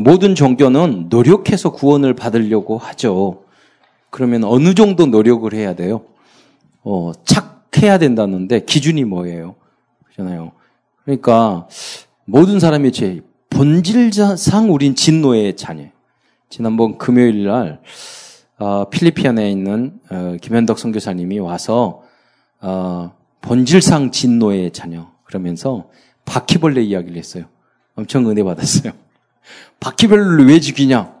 모든 종교는 노력해서 구원을 받으려고 하죠. 그러면 어느 정도 노력을 해야 돼요? 어, 착해야 된다는데 기준이 뭐예요? 그렇잖아요. 그러니까 모든 사람이 제 본질상 우린 진노의 자녀. 지난번 금요일 날 어, 필리핀에 있는 어, 김현덕 선교사님이 와서 어, 본질상 진노의 자녀 그러면서 바퀴벌레 이야기를 했어요. 엄청 은혜 받았어요. 바퀴벌레를 왜 죽이냐?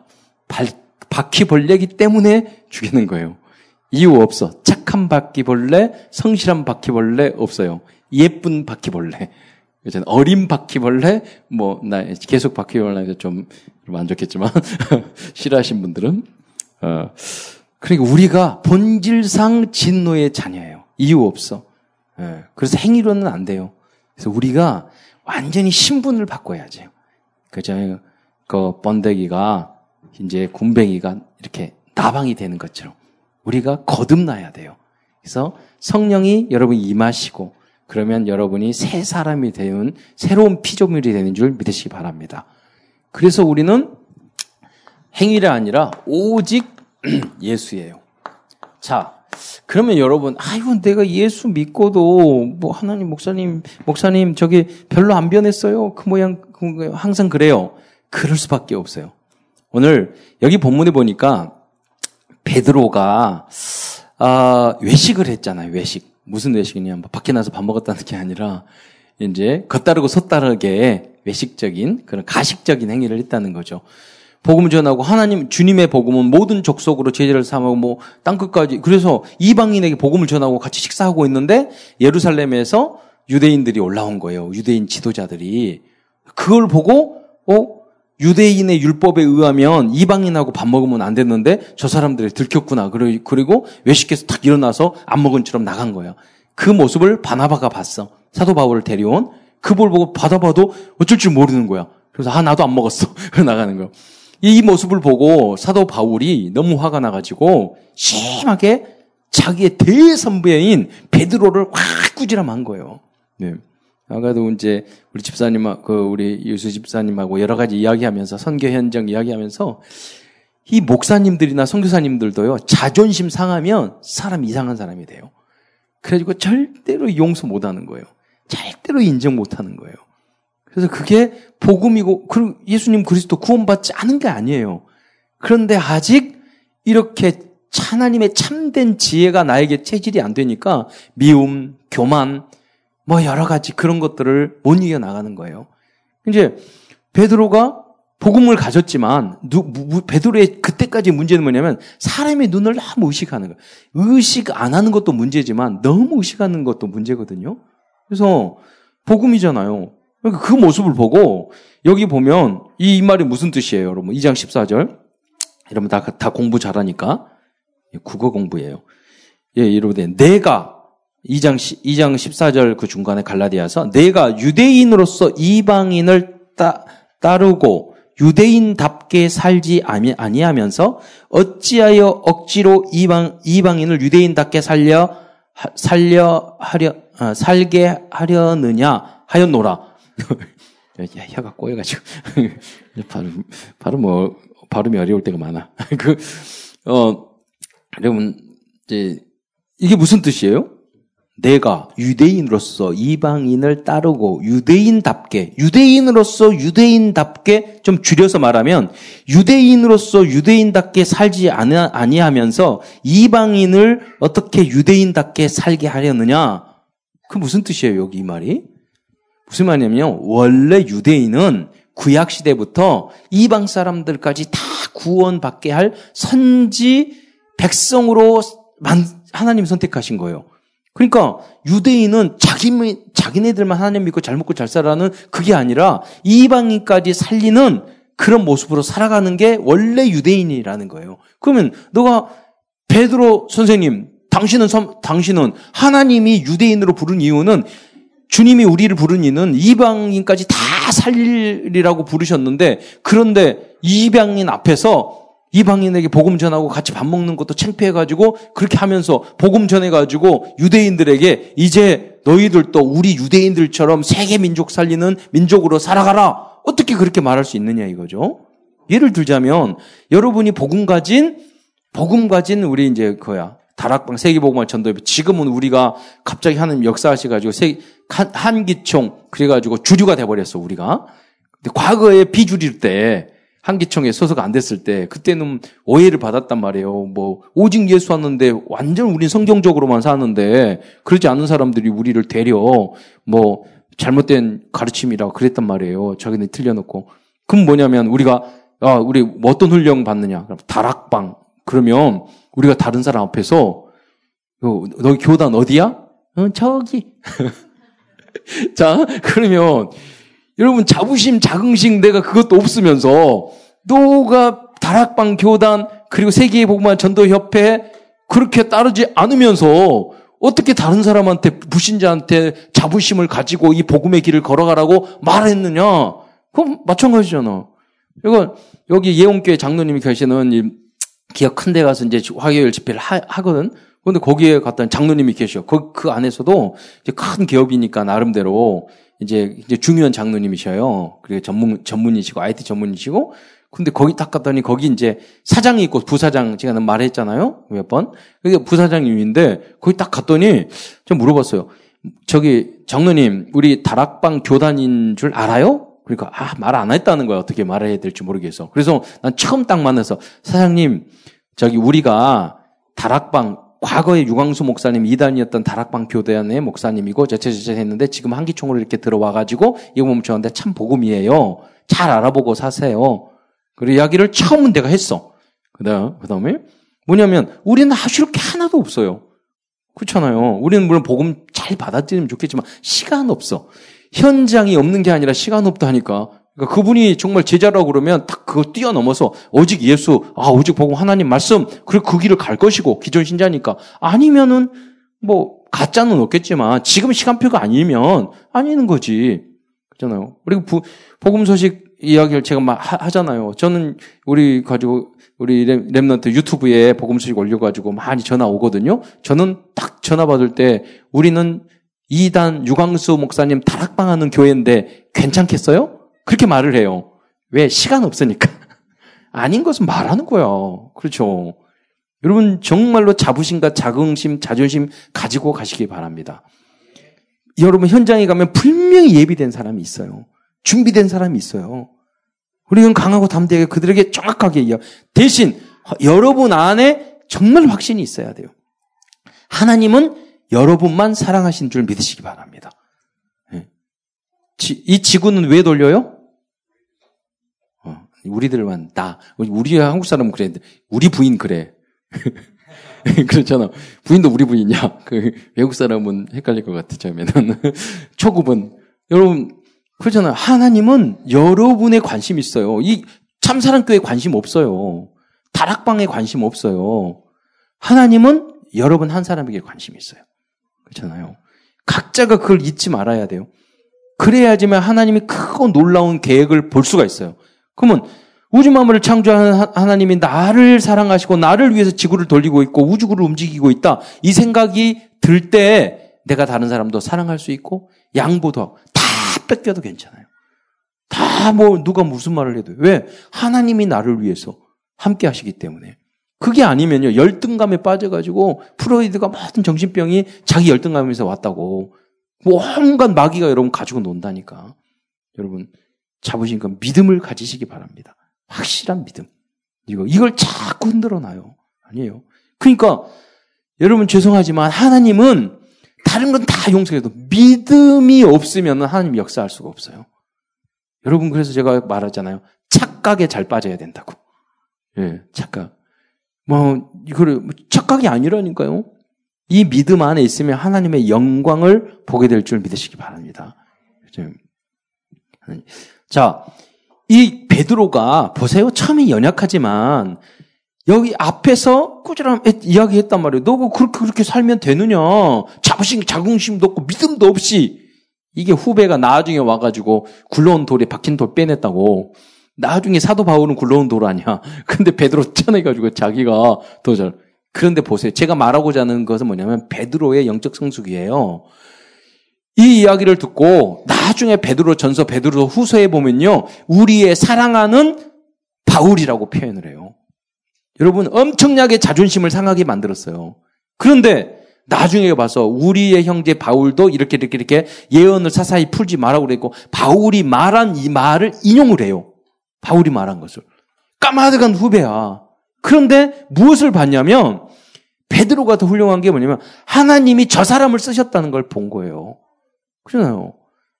발, 바퀴벌레기 때문에 죽이는 거예요. 이유 없어. 착한 바퀴벌레, 성실한 바퀴벌레 없어요. 예쁜 바퀴벌레. 어린 바퀴벌레, 뭐, 나 계속 바퀴벌레에서 좀 만족했지만, 싫어하신 분들은. 어, 그러니까 우리가 본질상 진노의 자녀예요. 이유 없어. 예, 그래서 행위로는 안 돼요. 그래서 우리가 완전히 신분을 바꿔야죠. 그죠? 그 번데기가 이제 군뱅이가 이렇게 나방이 되는 것처럼 우리가 거듭나야 돼요. 그래서 성령이 여러분 임하시고 그러면 여러분이 새 사람이 되는 새로운 피조물이 되는 줄 믿으시기 바랍니다. 그래서 우리는 행위가 아니라 오직 예수예요. 자, 그러면 여러분, 아이고, 내가 예수 믿고도, 뭐, 하나님, 목사님, 목사님, 저기 별로 안 변했어요. 그 모양, 그 항상 그래요. 그럴 수밖에 없어요. 오늘, 여기 본문에 보니까, 베드로가, 아, 외식을 했잖아요, 외식. 무슨 외식이냐. 뭐 밖에 나서 밥 먹었다는 게 아니라, 이제, 겉다르고 섰다르게 외식적인, 그런 가식적인 행위를 했다는 거죠. 복음을 전하고 하나님 주님의 복음은 모든 족속으로 제자를 삼고 뭐 땅끝까지 그래서 이방인에게 복음을 전하고 같이 식사하고 있는데 예루살렘에서 유대인들이 올라온 거예요. 유대인 지도자들이 그걸 보고 어 유대인의 율법에 의하면 이방인하고 밥 먹으면 안 됐는데 저 사람들이 들켰구나. 그리고 외식해서 탁 일어나서 안 먹은 처럼 나간 거예요. 그 모습을 바나바가 봤어. 사도 바울을 데려온 그걸 보고 받아봐도 어쩔 줄 모르는 거야. 그래서 아 나도 안 먹었어. 나가는 거야. 이 모습을 보고 사도 바울이 너무 화가 나가지고 심하게 자기의 대선배인 베드로를 확 꾸지람한 거예요. 네. 아까도 이제 우리 집사님, 그 우리 유수 집사님하고 여러 가지 이야기하면서 선교 현장 이야기하면서 이 목사님들이나 선교사님들도요 자존심 상하면 사람 이상한 사람이 돼요. 그래가지고 절대로 용서 못하는 거예요. 절대로 인정 못하는 거예요. 그래서 그게 복음이고 예수님 그리스도 구원받지 않은 게 아니에요. 그런데 아직 이렇게 하나님의 참된 지혜가 나에게 체질이 안 되니까 미움, 교만, 뭐 여러 가지 그런 것들을 못 이겨 나가는 거예요. 이제 베드로가 복음을 가졌지만 누, 베드로의 그때까지 문제는 뭐냐면 사람의 눈을 너무 의식하는 거예요. 의식 안 하는 것도 문제지만 너무 의식하는 것도 문제거든요. 그래서 복음이잖아요. 그러니까 그 모습을 보고 여기 보면 이 말이 무슨 뜻이에요, 여러분? 2장 14절. 여러분 다, 다 공부 잘하니까. 국어 공부예요. 예, 여러분, 내가 2장, 2장 14절 그 중간에 갈라디아서 내가 유대인으로서 이방인을 따, 따르고 유대인답게 살지 아니하면서 어찌하여 억지로 이방, 이방인을 유대인답게 살려, 살려 하려, 아, 살게 하려느냐 하였노라. 야, 혀가 꼬여가지고. 발음, 발음 뭐, 발음이 어려울 때가 많아. 그, 어, 여러분, 이제, 이게 무슨 뜻이에요? 내가 유대인으로서 이방인을 따르고 유대인답게, 유대인으로서 유대인답게 좀 줄여서 말하면 유대인으로서 유대인답게 살지 아니하면서 이방인을 어떻게 유대인답게 살게 하려느냐? 그 무슨 뜻이에요, 여기 이 말이? 무슨 말이냐면 원래 유대인은 구약 시대부터 이방 사람들까지 다 구원받게 할 선지 백성으로 하나님 선택하신 거예요. 그러니까 유대인은 자기 자기네들만 하나님 믿고 잘 먹고 잘 살아는 그게 아니라 이방인까지 살리는 그런 모습으로 살아가는 게 원래 유대인이라는 거예요. 그러면 너가 베드로 선생님, 당신은 당신은 하나님이 유대인으로 부른 이유는 주님이 우리를 부른 이는 이방인까지 다 살리라고 부르셨는데 그런데 이방인 앞에서 이방인에게 복음 전하고 같이 밥 먹는 것도 창피해가지고 그렇게 하면서 복음 전해가지고 유대인들에게 이제 너희들도 우리 유대인들처럼 세계 민족 살리는 민족으로 살아가라. 어떻게 그렇게 말할 수 있느냐 이거죠. 예를 들자면 여러분이 복음 가진 복음 가진 우리 이제 그야 다락방 세계복음화 전도회 지금은 우리가 갑자기 하는 역사하셔가지고 한기총 그래가지고 주류가 돼버렸어 우리가. 근데 과거에 비주류일 때 한기총에 소속 안 됐을 때 그때는 오해를 받았단 말이에요. 뭐 오직 예수 왔는데 완전 우린 성경적으로만 사는데 그러지 않은 사람들이 우리를 데려 뭐 잘못된 가르침이라고 그랬단 말이에요. 자기네 틀려놓고. 그럼 뭐냐면 우리가 아 우리 어떤 훈련 받느냐? 그럼 다락방 그러면 우리가 다른 사람 앞에서 너 교단 어디야? 어, 저기. 자, 그러면 여러분 자부심, 자긍심 내가 그것도 없으면서 너가 다락방 교단 그리고 세계의 복만 전도협회 그렇게 따르지 않으면서 어떻게 다른 사람한테 불신자한테 자부심을 가지고 이 복음의 길을 걸어가라고 말했느냐? 그럼 마찬가지잖아. 이거 여기 예원교회 장로님이 계시는 이 기업 큰 데 가서 이제 화요일 집회를 하, 거든 근데 거기에 갔다 장로님이 계셔. 그, 그 안에서도 이제 큰 기업이니까 나름대로 이제, 이제 중요한 장로님이셔요. 그리고 전문, 전문이시고, IT 전문이시고. 근데 거기 딱 갔더니 거기 이제 사장이 있고 부사장, 제가 말했잖아요. 몇 번. 그게 부사장님인데 거기 딱 갔더니 좀 물어봤어요. 저기 장로님, 우리 다락방 교단인 줄 알아요? 그러니까 아, 말 안 했다는 거야. 어떻게 말해야 될지 모르겠어. 그래서 난 처음 딱 만나서 사장님, 저기 우리가 다락방 과거에 유광수 목사님 이단이었던 다락방 교대안의 목사님이고 저체저체 했는데 지금 한기총으로 이렇게 들어와가지고 이거 저한테 참 복음이에요. 잘 알아보고 사세요. 그 이야기를 처음 내가 했어. 그다음 그 다음에 뭐냐면 우리는 하실 게 하나도 없어요. 그렇잖아요. 우리는 물론 복음 잘 받아들이면 좋겠지만 시간 없어. 현장이 없는 게 아니라 시간 없다 하니까 그러니까 그분이 정말 제자라고 그러면 딱 그거 뛰어넘어서 오직 예수, 아, 오직 복음 하나님 말씀, 그리고 그 길을 갈 것이고, 기존 신자니까. 아니면은, 뭐, 가짜는 없겠지만, 지금 시간표가 아니면, 아니는 거지. 그렇잖아요. 그리고 부, 복음 소식 이야기를 제가 막 하, 잖아요 저는 우리 가지고, 우리 랩런트 유튜브에 복음 소식 올려가지고 많이 전화 오거든요. 저는 딱 전화 받을 때, 우리는 이단 유광수 목사님 다락방 하는 교회인데 괜찮겠어요? 그렇게 말을 해요. 왜? 시간 없으니까. 아닌 것은 말하는 거야. 그렇죠. 여러분, 정말로 자부심과 자긍심, 자존심 가지고 가시기 바랍니다. 여러분, 현장에 가면 분명히 예비된 사람이 있어요. 준비된 사람이 있어요. 우리는 강하고 담대하게 그들에게 정확하게 이야. 대신 여러분 안에 정말 확신이 있어야 돼요. 하나님은 여러분만 사랑하신 줄 믿으시기 바랍니다. 예. 이 지구는 왜 돌려요? 우리들만 나 우리 한국 사람은 그래. 우리 부인 그래. 그렇잖아. 부인도 우리 부인이야. 그 외국 사람은 헷갈릴 것 같아 처음에는. 초급은. 여러분 그렇잖아. 하나님은 여러분의 관심 있어요. 이 참사랑교회 관심 없어요. 다락방에 관심 없어요. 하나님은 여러분 한 사람에게 관심 있어요. 그렇잖아요. 각자가 그걸 잊지 말아야 돼요. 그래야지만 하나님이 크고 놀라운 계획을 볼 수가 있어요 그러면 우주 만물을 창조하는 하나님이 나를 사랑하시고 나를 위해서 지구를 돌리고 있고 우주구를 움직이고 있다. 이 생각이 들때 내가 다른 사람도 사랑할 수 있고 양보도 하고 다 뺏겨도 괜찮아요. 다 뭐 누가 무슨 말을 해도. 왜? 하나님이 나를 위해서 함께 하시기 때문에. 그게 아니면요. 열등감에 빠져가지고 프로이드가 모든 정신병이 자기 열등감에서 왔다고. 뭐 온갖 마귀가 여러분 가지고 논다니까. 여러분 잡으신 건 믿음을 가지시기 바랍니다. 확실한 믿음. 이거, 이걸 자꾸 흔들어 놔요. 아니에요. 그러니까, 여러분 죄송하지만 하나님은 다른 건 다 용서해도 믿음이 없으면 하나님 역사할 수가 없어요. 여러분 그래서 제가 말하잖아요. 착각에 잘 빠져야 된다고. 예, 착각. 뭐, 이거를, 착각이 아니라니까요. 이 믿음 안에 있으면 하나님의 영광을 보게 될 줄 믿으시기 바랍니다. 자, 이 베드로가 보세요. 처음에 연약하지만 여기 앞에서 꾸준히 이야기했단 말이에요. 너가 그렇게 그렇게 살면 되느냐? 자부심, 자긍심도 없고 믿음도 없이 이게 후배가 나중에 와가지고 굴러온 돌에 박힌 돌 빼냈다고. 나중에 사도 바울은 굴러온 돌 아니야. 근데 베드로 쳐내가지고 자기가 더 잘. 그런데 보세요. 제가 말하고자 하는 것은 뭐냐면 베드로의 영적 성숙이에요. 이 이야기를 듣고 나중에 베드로 전서 베드로 후서에 보면요. 우리의 사랑하는 바울이라고 표현을 해요. 여러분 엄청나게 자존심을 상하게 만들었어요. 그런데 나중에 봐서 우리의 형제 바울도 이렇게 이렇게 이렇게 예언을 사사히 풀지 말라고 그랬고 바울이 말한 이 말을 인용을 해요. 바울이 말한 것을. 까마득한 후배야. 그런데 무엇을 봤냐면 베드로가 더 훌륭한 게 뭐냐면 하나님이 저 사람을 쓰셨다는 걸 본 거예요. 그러잖아요.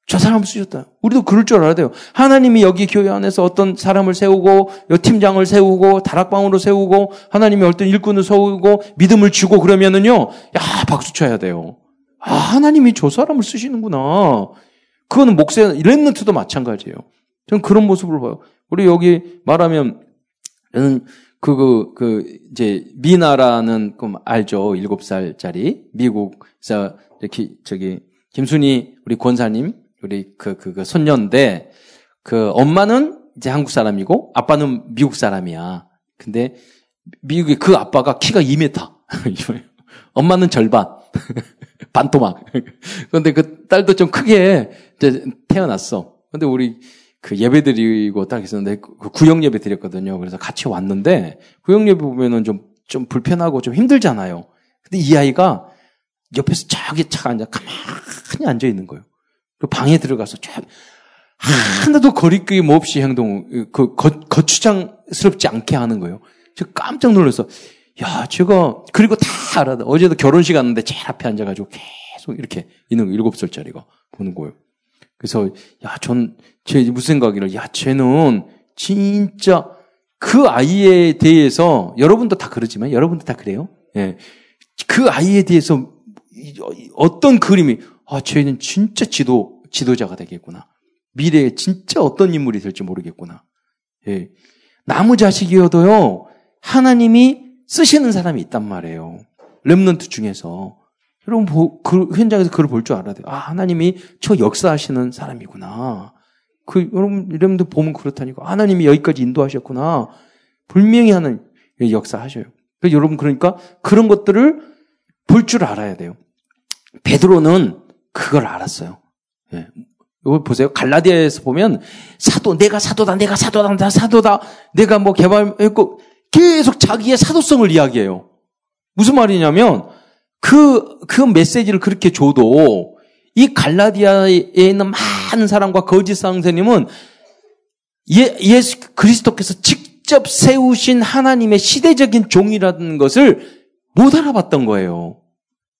저 사람을 쓰셨다. 우리도 그럴 줄 알아야 돼요. 하나님이 여기 교회 안에서 어떤 사람을 세우고, 팀장을 세우고, 다락방으로 세우고, 하나님이 어떤 일꾼을 세우고, 믿음을 주고 그러면은요, 야, 박수 쳐야 돼요. 아, 하나님이 저 사람을 쓰시는구나. 그거는 목세, 랩런트도 마찬가지예요. 저는 그런 모습을 봐요. 우리 여기 말하면, 저는 그, 그, 그, 이제, 미나라는, 그, 알죠. 일곱 살짜리. 미국에서, 저기, 저기, 김순희, 우리 권사님, 우리 그, 그, 그 손녀인데, 그 엄마는 이제 한국 사람이고, 아빠는 미국 사람이야. 근데 미국의 그 아빠가 키가 2m. 엄마는 절반. 반토막. 그런데 그 딸도 좀 크게 이제 태어났어. 근데 우리 그 예배 드리고 딱 있었는데 그 구역 예배 드렸거든요. 그래서 같이 왔는데 구역 예배 보면은 좀, 좀 불편하고 좀 힘들잖아요. 근데 이 아이가 옆에서 저기 착 앉아 가만히 앉아 있는 거예요. 그 방에 들어가서 쫙 하나도 거리낌 없이 행동, 그 거, 거추장스럽지 않게 하는 거예요. 저 깜짝 놀라서 야, 제가 그리고 다 알아. 어제도 결혼식 갔는데 제일 앞에 앉아가지고 계속 이렇게 있는 거 일곱 살짜리가 보는 거예요. 그래서 야, 전 제 무슨 생각이라, 야, 쟤는 진짜 그 아이에 대해서 여러분도 다 그러지만 여러분도 다 그래요. 예, 그 아이에 대해서 어떤 그림이 아, 쟤는 진짜 지도, 지도자가 되겠구나. 미래에 진짜 어떤 인물이 될지 모르겠구나. 예. 나무 자식이어도요, 하나님이 쓰시는 사람이 있단 말이에요. 렘넌트 중에서. 여러분, 그 현장에서 그걸 볼 줄 알아야 돼요. 아, 하나님이 저 역사하시는 사람이구나. 그, 여러분, 여러분들 보면 그렇다니까. 하나님이 여기까지 인도하셨구나. 분명히 하는 역사하셔요. 여러분, 그러니까 그런 것들을 볼 줄 알아야 돼요. 베드로는 그걸 알았어요. 예. 이거 보세요. 갈라디아에서 보면 사도, 내가 사도다, 내가 사도다, 나 사도다, 내가 뭐 개발했고 계속 자기의 사도성을 이야기해요. 무슨 말이냐면 그, 그 메시지를 그렇게 줘도 이 갈라디아에 있는 많은 사람과 거짓 상세님은 예, 예수 그리스도께서 직접 세우신 하나님의 시대적인 종이라는 것을 못 알아봤던 거예요.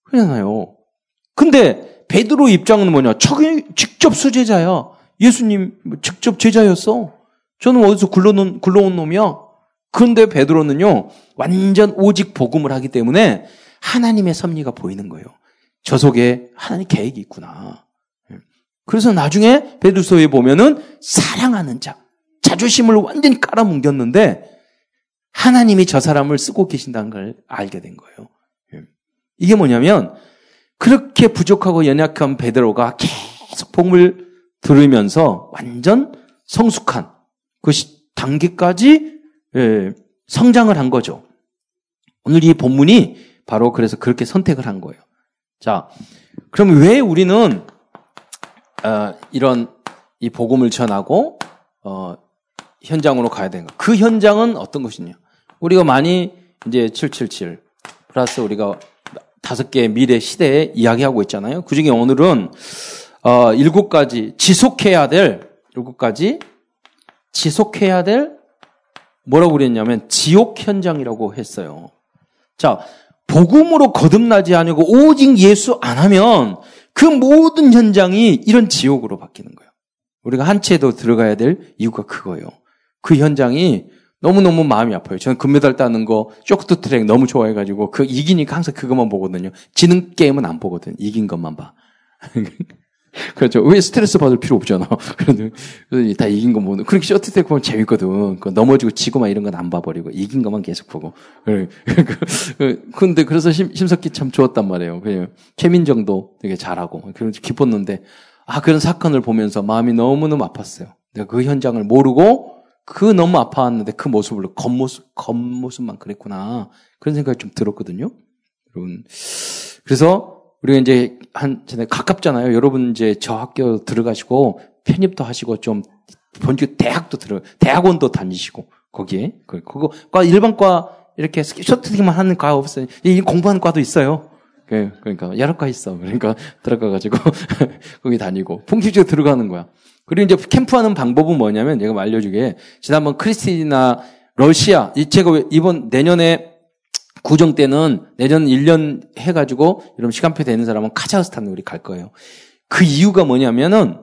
그러잖아요. 근데 베드로 입장은 뭐냐? 직접 수제자야. 예수님 직접 제자였어. 저는 어디서 굴러온, 굴러온 놈이야. 그런데 베드로는요, 완전 오직 복음을 하기 때문에 하나님의 섭리가 보이는 거예요. 저 속에 하나님 계획이 있구나. 그래서 나중에 베드로서에 보면은 사랑하는 자, 자존심을 완전히 깔아뭉겼는데 하나님이 저 사람을 쓰고 계신다는 걸 알게 된 거예요. 이게 뭐냐면 그렇게 부족하고 연약한 베드로가 계속 복음을 들으면서 완전 성숙한 그 단계까지 예, 성장을 한 거죠. 오늘 이 본문이 바로 그래서 그렇게 선택을 한 거예요. 자, 그럼 왜 우리는 어, 이런 이 복음을 전하고 어, 현장으로 가야 되는가? 그 현장은 어떤 것이냐? 우리가 많이 이제 777 플러스 우리가 다섯 개의 미래 시대에 이야기하고 있잖아요. 그 중에 오늘은 어, 일곱 가지 지속해야 될 일곱 가지 지속해야 될 뭐라고 그랬냐면 지옥 현장이라고 했어요. 자, 복음으로 거듭나지 않고 오직 예수 안 하면 그 모든 현장이 이런 지옥으로 바뀌는 거예요. 우리가 한 채도 들어가야 될 이유가 그거예요. 그 현장이 너무너무 마음이 아파요. 저는 금메달 따는 거, 쇼트 트랙 너무 좋아해가지고, 그 이기니까 항상 그것만 보거든요. 지는 게임은 안 보거든. 이긴 것만 봐. 그렇죠. 왜 스트레스 받을 필요 없잖아. 다 이긴 거 보는. 그렇게 쇼트 트랙 보면 재밌거든. 그 넘어지고 지고 막 이런 건 안 봐버리고, 이긴 것만 계속 보고. 근데 그래서 심, 심석기 참 좋았단 말이에요. 그냥 최민정도 되게 잘하고, 그래서 기뻤는데, 아, 그런 사건을 보면서 마음이 너무너무 아팠어요. 내가 그 현장을 모르고, 그 너무 아파했는데 그 모습을 겉모습 겉모습만 그랬구나 그런 생각이 좀 들었거든요. 여러분 그래서 우리가 이제 한 전에 가깝잖아요. 여러분 이제 저 학교 들어가시고 편입도 하시고 좀 본주 대학도 들어 대학원도 다니시고 거기에. 그, 그거, 과, 일반과 이렇게 쇼트팅만 하는 과 없어요. 이 공부하는 과도 있어요. 그, 그러니까 여러 과 있어. 그러니까 들어가가지고 거기 다니고 풍식적으로 들어가는 거야. 그리고 이제 캠프하는 방법은 뭐냐면 제가 알려주게 지난번 크리스티나 러시아 이 제가 이번 내년에 구정 때는 내년 1년 해가지고 여러분 시간표 되는 사람은 카자흐스탄 우리 갈 거예요. 그 이유가 뭐냐면은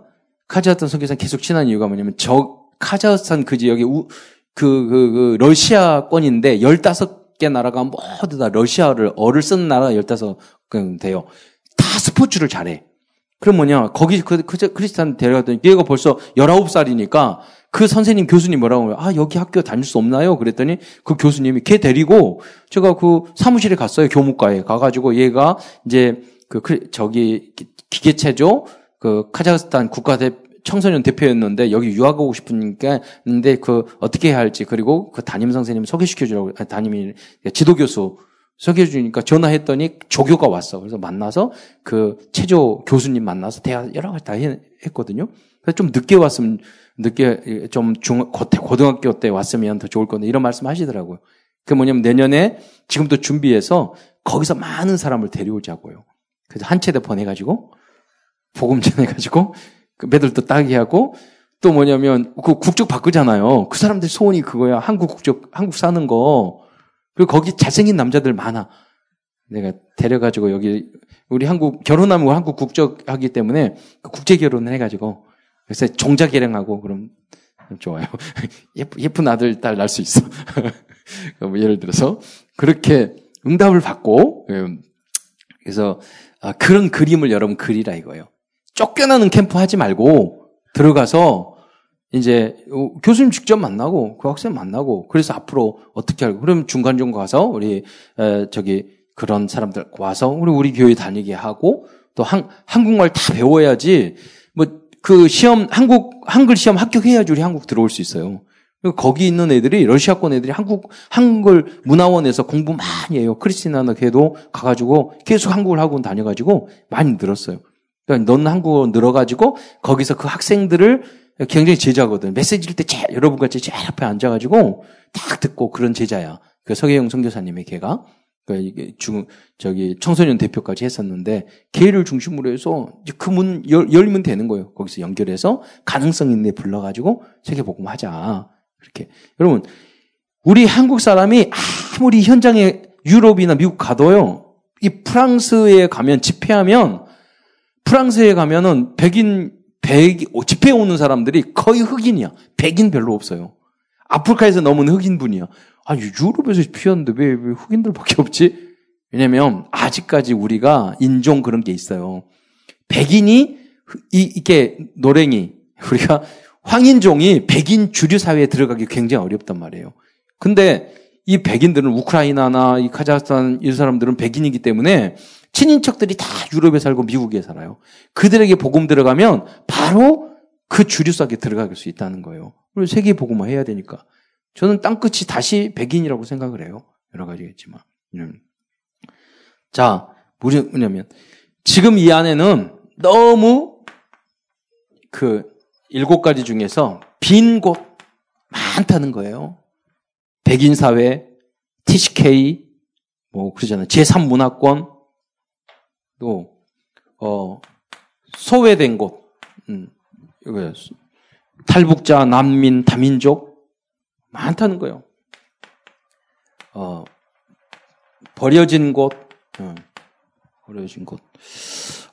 카자흐스탄 선교사 계속 친한 이유가 뭐냐면 저 카자흐스탄 그 지역에 우, 그, 그, 그, 러시아권인데 15개 나라가 모두 다 러시아를, 어를 쓰는 나라가 15개 돼요. 다 스포츠를 잘해. 그럼 뭐냐, 거기 그, 그 크리스탄 데려갔더니 얘가 벌써 19살이니까 그 선생님 교수님 뭐라고 해요? 아, 여기 학교 다닐 수 없나요? 그랬더니 그 교수님이 걔 데리고 제가 그 사무실에 갔어요. 교무과에. 가 가지고 얘가 이제 그, 저기 기계체조 그 카자흐스탄 국가대 청소년 대표였는데 여기 유학하고 싶으니까 근데 그 어떻게 해야 할지 그리고 그 담임 선생님 소개시켜 주라고 담임이 지도 교수 소개해 주니까 전화했더니 조교가 왔어. 그래서 만나서 그 체조 교수님 만나서 대화 여러 가지 다 했거든요. 그래서 좀 늦게 왔으면 늦게 좀 중, 고등학교 때 왔으면 더 좋을 건데 이런 말씀 하시더라고요. 그 뭐냐면 내년에 지금도 준비해서 거기서 많은 사람을 데려오자고요. 그래서 한 채대 보내가지고 복음 전해가지고 그 매들도 따게 하고 또 뭐냐면 그 국적 바꾸잖아요. 그 사람들 소원이 그거야. 한국 국적, 한국 사는 거. 그리고 거기 잘생긴 남자들 많아. 내가 데려가지고 여기 우리 한국 결혼하면 한국 국적 하기 때문에 그 국제 결혼을 해가지고 그래서 종자 개량하고 그럼 좋아요. 예쁜, 예쁜 아들 딸 날 수 있어. 뭐 예를 들어서 그렇게 응답을 받고 음, 그래서 아, 그런 그림을 여러분 그리라 이거예요. 쫓겨나는 캠프 하지 말고 들어가서 이제 교수님 직접 만나고 그 학생 만나고 그래서 앞으로 어떻게 할고 그럼 중간중간 가서 우리 에, 저기 그런 사람들 와서 우리 우리 교회 다니게 하고 또 한, 한국말 다 배워야지 뭐 그 시험 한국 한글 시험 합격해야지 우리 한국 들어올 수 있어요. 거기 있는 애들이 러시아권 애들이 한국 한글 문화원에서 공부 많이 해요. 크리스티나나 걔도 가가지고 계속 한국을 학원 다녀가지고 많이 늘었어요. 그러니까 넌 한국어 늘어가지고 거기서 그 학생들을 굉장히 제자거든. 메시지 를 때 제일, 여러분 같이 제일 앞에 앉아가지고 딱 듣고 그런 제자야. 그 서계영 선교사님의 걔가. 그 중, 저기 청소년 대표까지 했었는데 걔를 중심으로 해서 그 문 열면 되는 거예요. 거기서 연결해서 가능성 애 불러가지고 세계 복음 하자. 그렇게. 여러분, 우리 한국 사람이 아무리 현장에 유럽이나 미국 가도요, 이 프랑스에 가면 집회하면 프랑스에 가면은 백인, 백, 집회 오는 사람들이 거의 흑인이야. 백인 별로 없어요. 아프리카에서 넘은 흑인분이야. 아, 유럽에서 피었는데 왜, 왜 흑인들밖에 없지? 왜냐면, 아직까지 우리가 인종 그런 게 있어요. 백인이, 이, 이게 노랭이, 우리가 황인종이 백인 주류 사회에 들어가기 굉장히 어렵단 말이에요. 근데 이 백인들은 우크라이나나 이 카자흐스탄 이 사람들은 백인이기 때문에 친인척들이 다 유럽에 살고 미국에 살아요. 그들에게 복음 들어가면 바로 그 주류 속에 들어갈 수 있다는 거예요. 그리고 세계 복음화 해야 되니까. 저는 땅끝이 다시 백인이라고 생각을 해요. 여러 가지겠지만. 음. 자, 뭐냐면 지금 이 안에는 너무 그 일곱 가지 중에서 빈 곳 많다는 거예요. 백인 사회, TCK, 뭐 그러잖아요. 제3 문화권, 또, 어, 소외된 곳, 음, 이거 탈북자, 난민, 다민족 많다는 거예요. 어, 버려진 곳, 어, 버려진 곳,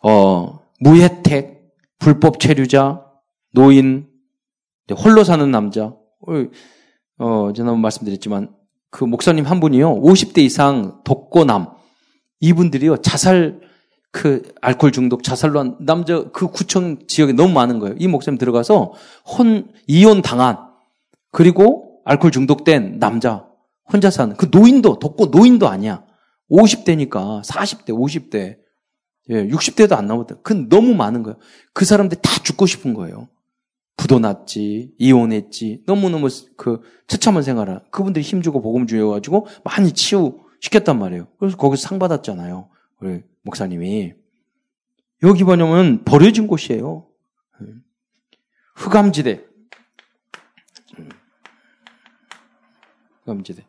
어, 무혜택, 불법 체류자, 노인, 홀로 사는 남자. 어, 지난번 말씀드렸지만 그 목사님 한 분이요. 50대 이상 독고남. 이분들이요. 자살 그 알코올 중독 자살로 한 남자 그 구청 지역에 너무 많은 거예요. 이 목사님 들어가서 혼 이혼 당한 그리고 알코올 중독된 남자 혼자 사는 그 노인도 독고 노인도 아니야. 50대니까 40대, 50대, 예, 60대도 안 남았다. 그 너무 많은 거예요. 그 사람들 다 죽고 싶은 거예요. 부도 났지, 이혼했지, 너무너무 그 처참한 생활을 그분들이 힘주고 복음 주여가지고 많이 치유 시켰단 말이에요. 그래서 거기서 상 받았잖아요. 우리 목사님이. 여기 뭐냐면 버려진 곳이에요. 흑암지대. 사각지대.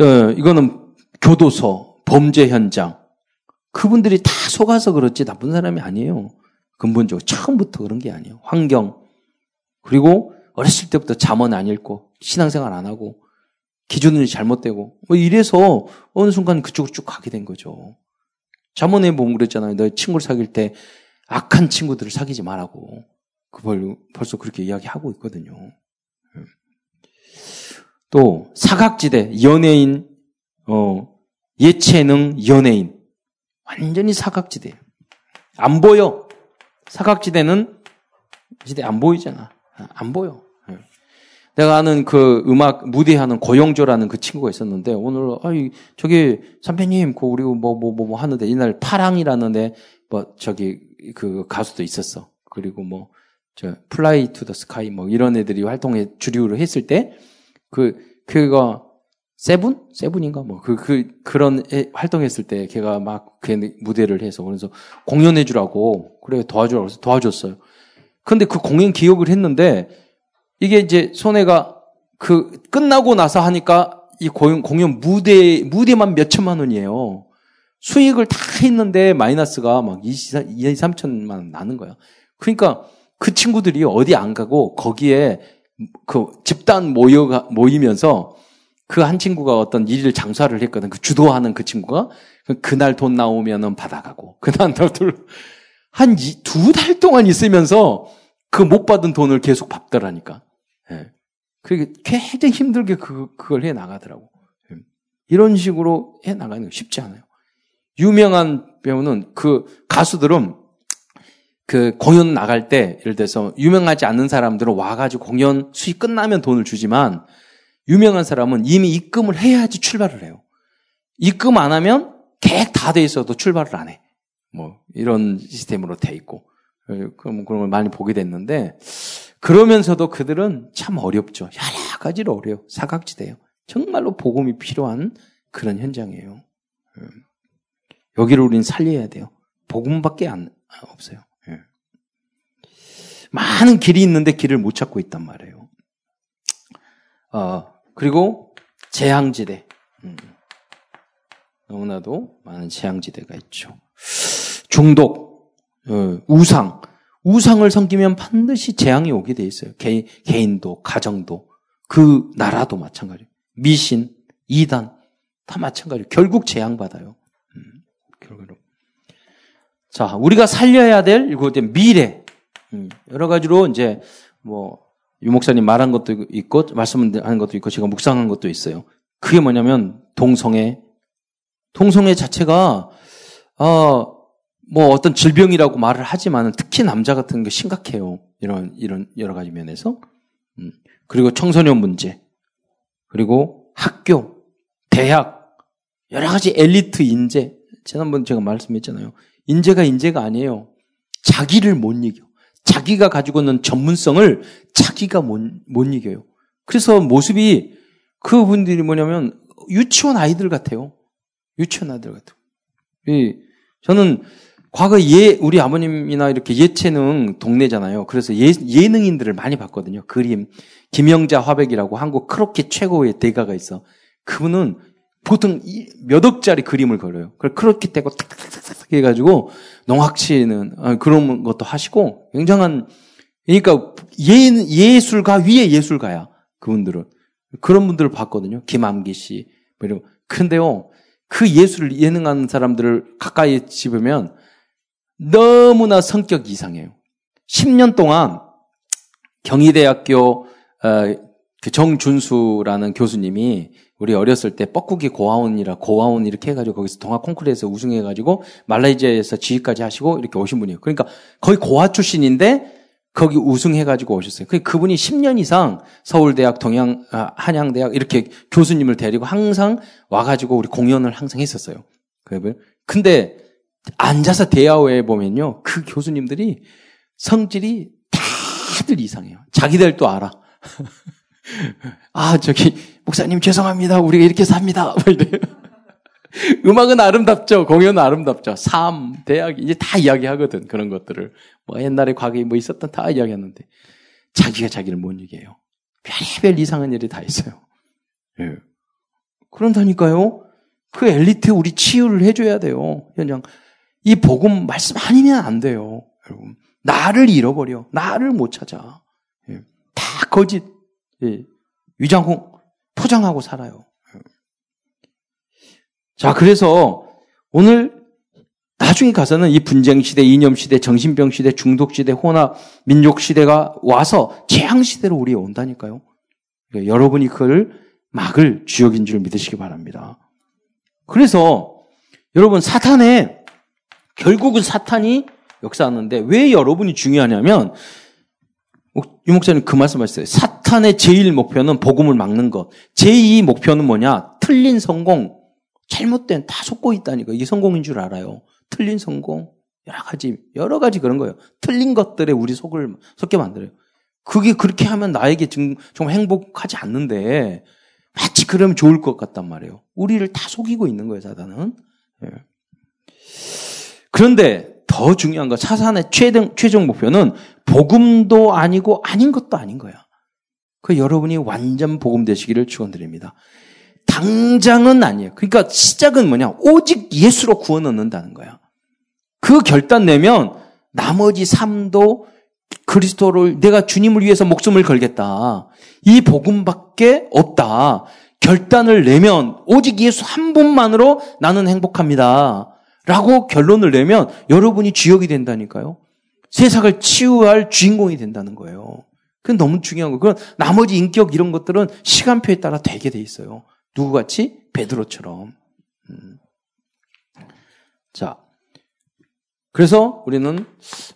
어, 이거는 교도소, 범죄 현장. 그분들이 다 속아서 그렇지 나쁜 사람이 아니에요. 근본적으로 처음부터 그런 게 아니에요. 환경. 그리고 어렸을 때부터 잠언 안 읽고 신앙생활 안 하고 기준이 잘못되고 뭐 이래서 어느 순간 그쪽으로 쭉 가게 된 거죠. 잠언에 보면 그랬잖아요. 너 친구를 사귈 때 악한 친구들을 사귀지 말라고. 그걸 벌써 그렇게 이야기하고 있거든요. 음. 또 사각지대 연예인 어 예체능 연예인 완전히 사각지대 안 보여 사각지대는 지대 안 보이잖아 안 보여 예. 내가 아는 그 음악 무대하는 고영조라는 그 친구가 있었는데 오늘 아이 저기 선배님 그 우리 뭐뭐 뭐 뭐 뭐, 뭐 하는데 이날 파랑이라는 데뭐 저기 그 가수도 있었어. 그리고 뭐 저 Fly to the Sky 뭐 이런 애들이 활동에 주류로 했을 때 그 그거 세븐? 세븐인가? 뭐 그 그 그런 애, 활동했을 때 걔가 막 그 무대를 해서 그래서 공연해 주라고 그래 도와주라고 해서 도와줬어요. 근데 그 공연 기억을 했는데 이게 이제 손해가 그 끝나고 나서 하니까 이 공연, 공연 무대 무대만 몇 천만 원이에요. 수익을 다 했는데 마이너스가 막 2, 2, 3천만 원 나는 거야. 그러니까 그 친구들이 어디 안 가고 거기에 그 집단 모여 모이면서 그 한 친구가 어떤 일을 장사를 했거든. 그 주도하는 그 친구가 그날 돈 나오면은 받아가고 그날 한두 달 동안 있으면서 그 못 받은 돈을 계속 받더라니까. 예. 그게 굉장히 힘들게 그, 그걸 해 나가더라고. 예. 이런 식으로 해 나가는 거 쉽지 않아요. 유명한 배우는 그 가수들은 그 공연 나갈 때 예를 들어서 유명하지 않는 사람들은 와가지고 공연 수익 끝나면 돈을 주지만 유명한 사람은 이미 입금을 해야지 출발을 해요. 입금 안 하면 계획 다 돼 있어도 출발을 안 해. 뭐 이런 시스템으로 돼 있고 그런 걸 많이 보게 됐는데 그러면서도 그들은 참 어렵죠. 여러 가지로 어려요. 사각지대요. 정말로 복음이 필요한 그런 현장이에요. 음. 여기를 우리는 살려야 돼요. 복음밖에 안 없어요. 예. 많은 길이 있는데 길을 못 찾고 있단 말이에요. 어, 그리고 재앙지대. 음. 너무나도 많은 재앙지대가 있죠. 중독, 어, 우상. 우상을 섬기면 반드시 재앙이 오게 돼 있어요. 개, 개인도, 가정도, 그 나라도 마찬가지예요. 미신, 이단, 다 마찬가지예요. 결국 재앙받아요. 음, 결국으로. 자, 우리가 살려야 될, 이거 미래. 음, 여러 가지로 이제, 뭐, 유 목사님 말한 것도 있고, 말씀한 것도 있고, 제가 묵상한 것도 있어요. 그게 뭐냐면, 동성애. 동성애 자체가, 어, 뭐 어떤 질병이라고 말을 하지만 특히 남자 같은 게 심각해요. 이런, 이런 여러 가지 면에서. 음. 그리고 청소년 문제. 그리고 학교, 대학, 여러 가지 엘리트 인재. 지난번 제가 말씀했잖아요. 인재가 인재가 아니에요. 자기를 못 이겨. 자기가 가지고 있는 전문성을 자기가 못, 못 이겨요. 그래서 모습이 그분들이 뭐냐면 유치원 아이들 같아요. 유치원 아이들 같아요. 저는 과거 예, 우리 아버님이나 이렇게 예체능 동네잖아요. 그래서 예, 예능인들을 많이 봤거든요. 그림. 김영자 화백이라고 한국 크로키 최고의 대가가 있어. 그분은 보통 몇 억짜리 그림을 그려요. 그걸 크로키 떼고 탁탁탁탁 해가지고 농학치는 아, 그런 것도 하시고 굉장한 그러니까 예, 예술가 위에 예술가야. 그분들은. 그런 분들을 봤거든요. 김암기 씨. 뭐 근데요, 그 예술을 예능하는 사람들을 가까이 집으면 너무나 성격이 이상해요. 10년 동안 경희대학교 어, 그 정준수라는 교수님이 우리 어렸을 때 뻐꾸기 고아원이라 고아원 이렇게 해가지고 거기서 동아 콩쿠르에서 우승해가지고 말레이시아에서 지휘까지 하시고 이렇게 오신 분이에요. 그러니까 거의 고아 출신인데 거기 우승해가지고 오셨어요. 그 그분이 10년 이상 서울대학, 동양, 아, 한양대학 이렇게 교수님을 데리고 항상 와가지고 우리 공연을 항상 했었어요. 근데 앉아서 대화에 보면요. 그 교수님들이 성질이 다들 이상해요. 자기들도 알아. 아, 저기, 목사님 죄송합니다. 우리가 이렇게 삽니다. 뭐 음악은 아름답죠. 공연은 아름답죠. 삶, 대학, 이제 다 이야기하거든. 그런 것들을. 뭐 옛날에 과거에 뭐 있었던 다 이야기하는데. 자기가 자기를 못 이겨요. 별별 이상한 일이 다 있어요. 예. 그런다니까요. 그 엘리트 우리 치유를 해줘야 돼요. 현장. 이 복음 말씀 아니면 안 돼요. 여러분. 나를 잃어버려. 나를 못 찾아. 예. 다 거짓, 예. 위장, 포장하고 살아요. 자, 그래서 오늘 나중에 가서는 이 분쟁 시대, 이념 시대, 정신병 시대, 중독 시대, 혼합, 민족 시대가 와서 재앙 시대로 우리 온다니까요. 그러니까 여러분이 그걸 막을 주역인 줄 믿으시기 바랍니다. 그래서 여러분 사탄의 결국은 사탄이 역사하는데 왜 여러분이 중요하냐면 유 목사님 그 말씀하셨어요. 사탄의 제일 목표는 복음을 막는 것. 제2 목표는 뭐냐? 틀린 성공, 잘못된 다 속고 있다니까. 이게 성공인 줄 알아요. 틀린 성공, 여러 가지 여러 가지 그런 거예요. 틀린 것들에 우리 속을 속게 만들어요. 그게 그렇게 하면 나에게 좀, 좀 행복하지 않는데 마치 그러면 좋을 것 같단 말이에요. 우리를 다 속이고 있는 거예요, 사단은. 예. 그런데 더 중요한 거, 사산의 최종, 최종 목표는 복음도 아니고 아닌 것도 아닌 거야. 그 여러분이 완전 복음 되시기를 축원드립니다. 당장은 아니에요. 그러니까 시작은 뭐냐? 오직 예수로 구원 얻는다는 거야. 그 결단 내면 나머지 삶도 그리스도를 내가 주님을 위해서 목숨을 걸겠다. 이 복음밖에 없다. 결단을 내면 오직 예수 한 분만으로 나는 행복합니다. 라고 결론을 내면 여러분이 주역이 된다니까요. 세상을 치유할 주인공이 된다는 거예요. 그건 너무 중요한 거예요. 그건 나머지 인격 이런 것들은 시간표에 따라 되게 돼 있어요. 누구같이? 베드로처럼. 음. 자, 그래서 우리는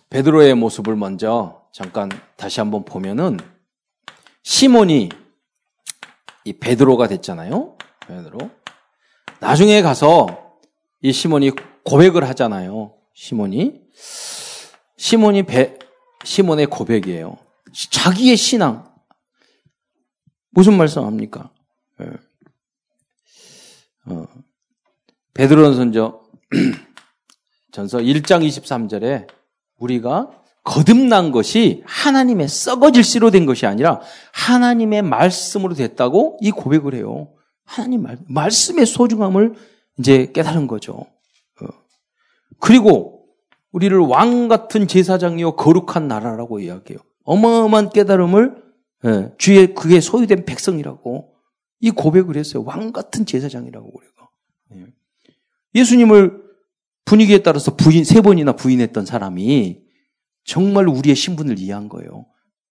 베드로의 모습을 먼저 잠깐 다시 한번 보면은 시몬이 이 베드로가 됐잖아요. 베드로. 나중에 가서 이 시몬이 고백을 하잖아요. 시몬이. 시몬이 베, 시몬의 고백이에요. 자기의 신앙. 무슨 말씀 합니까? 예. 어, 베드로는 선저 전서 1장 23절에 우리가 거듭난 것이 하나님의 썩어질 씨로 된 것이 아니라 하나님의 말씀으로 됐다고 이 고백을 해요. 하나님 말, 말씀의 소중함을 이제 깨달은 거죠. 어. 그리고 우리를 왕 같은 제사장이요 거룩한 나라라고 이야기해요. 어마어마한 깨달음을 예, 주의 그게 소유된 백성이라고 이 고백을 했어요. 왕 같은 제사장이라고 우리가. 예. 예수님을 분위기에 따라서 부인 세 번이나 부인했던 사람이 정말 우리의 신분을 이해한 거예요.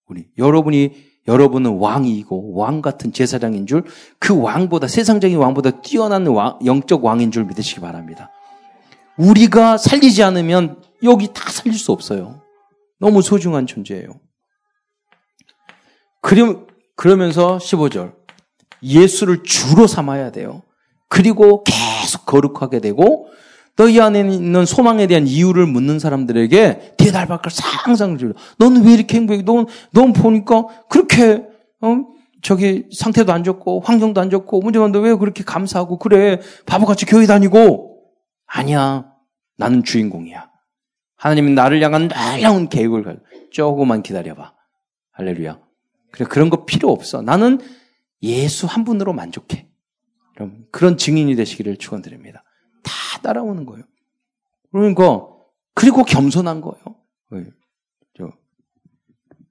우리 여러분이 여러분은 왕이고 왕 같은 제사장인 줄 그 왕보다 세상적인 왕보다 뛰어난 왕, 영적 왕인 줄 믿으시기 바랍니다. 우리가 살리지 않으면 여기 다 살릴 수 없어요. 너무 소중한 존재예요. 그럼, 그러면서 15절. 예수를 주로 삼아야 돼요. 그리고 계속 거룩하게 되고 너희 안에 있는 소망에 대한 이유를 묻는 사람들에게 대달박을 상상 주려. 너는 왜 이렇게 행복해? 넌, 넌 보니까 그렇게, 어? 저기 상태도 안 좋고, 환경도 안 좋고, 없는데 왜 그렇게 감사하고, 그래. 바보같이 교회 다니고. 아니야. 나는 주인공이야. 하나님은 나를 향한 놀라운 계획을 가지고, 조금만 기다려봐. 할렐루야. 그래, 그런 거 필요 없어. 나는 예수 한 분으로 만족해. 그럼 그런 증인이 되시기를 축원드립니다. 다 따라오는 거예요. 그러니까 그리고 겸손한 거예요. 네.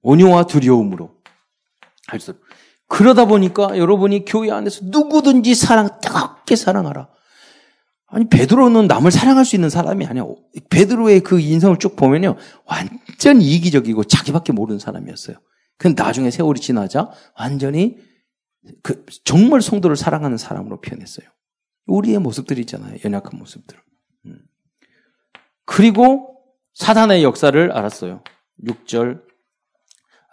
온유와 두려움으로 할 수. 그러다 보니까 여러분이 교회 안에서 누구든지 사랑 뜨겁게 사랑하라. 아니 베드로는 남을 사랑할 수 있는 사람이 아니야. 베드로의 그 인성을 쭉 보면요, 완전 이기적이고 자기밖에 모르는 사람이었어요. 근데 나중에 세월이 지나자 완전히 그 정말 성도를 사랑하는 사람으로 표현했어요. 우리의 모습들이 있잖아요. 연약한 모습들. 음. 그리고 사단의 역사를 알았어요. 6절,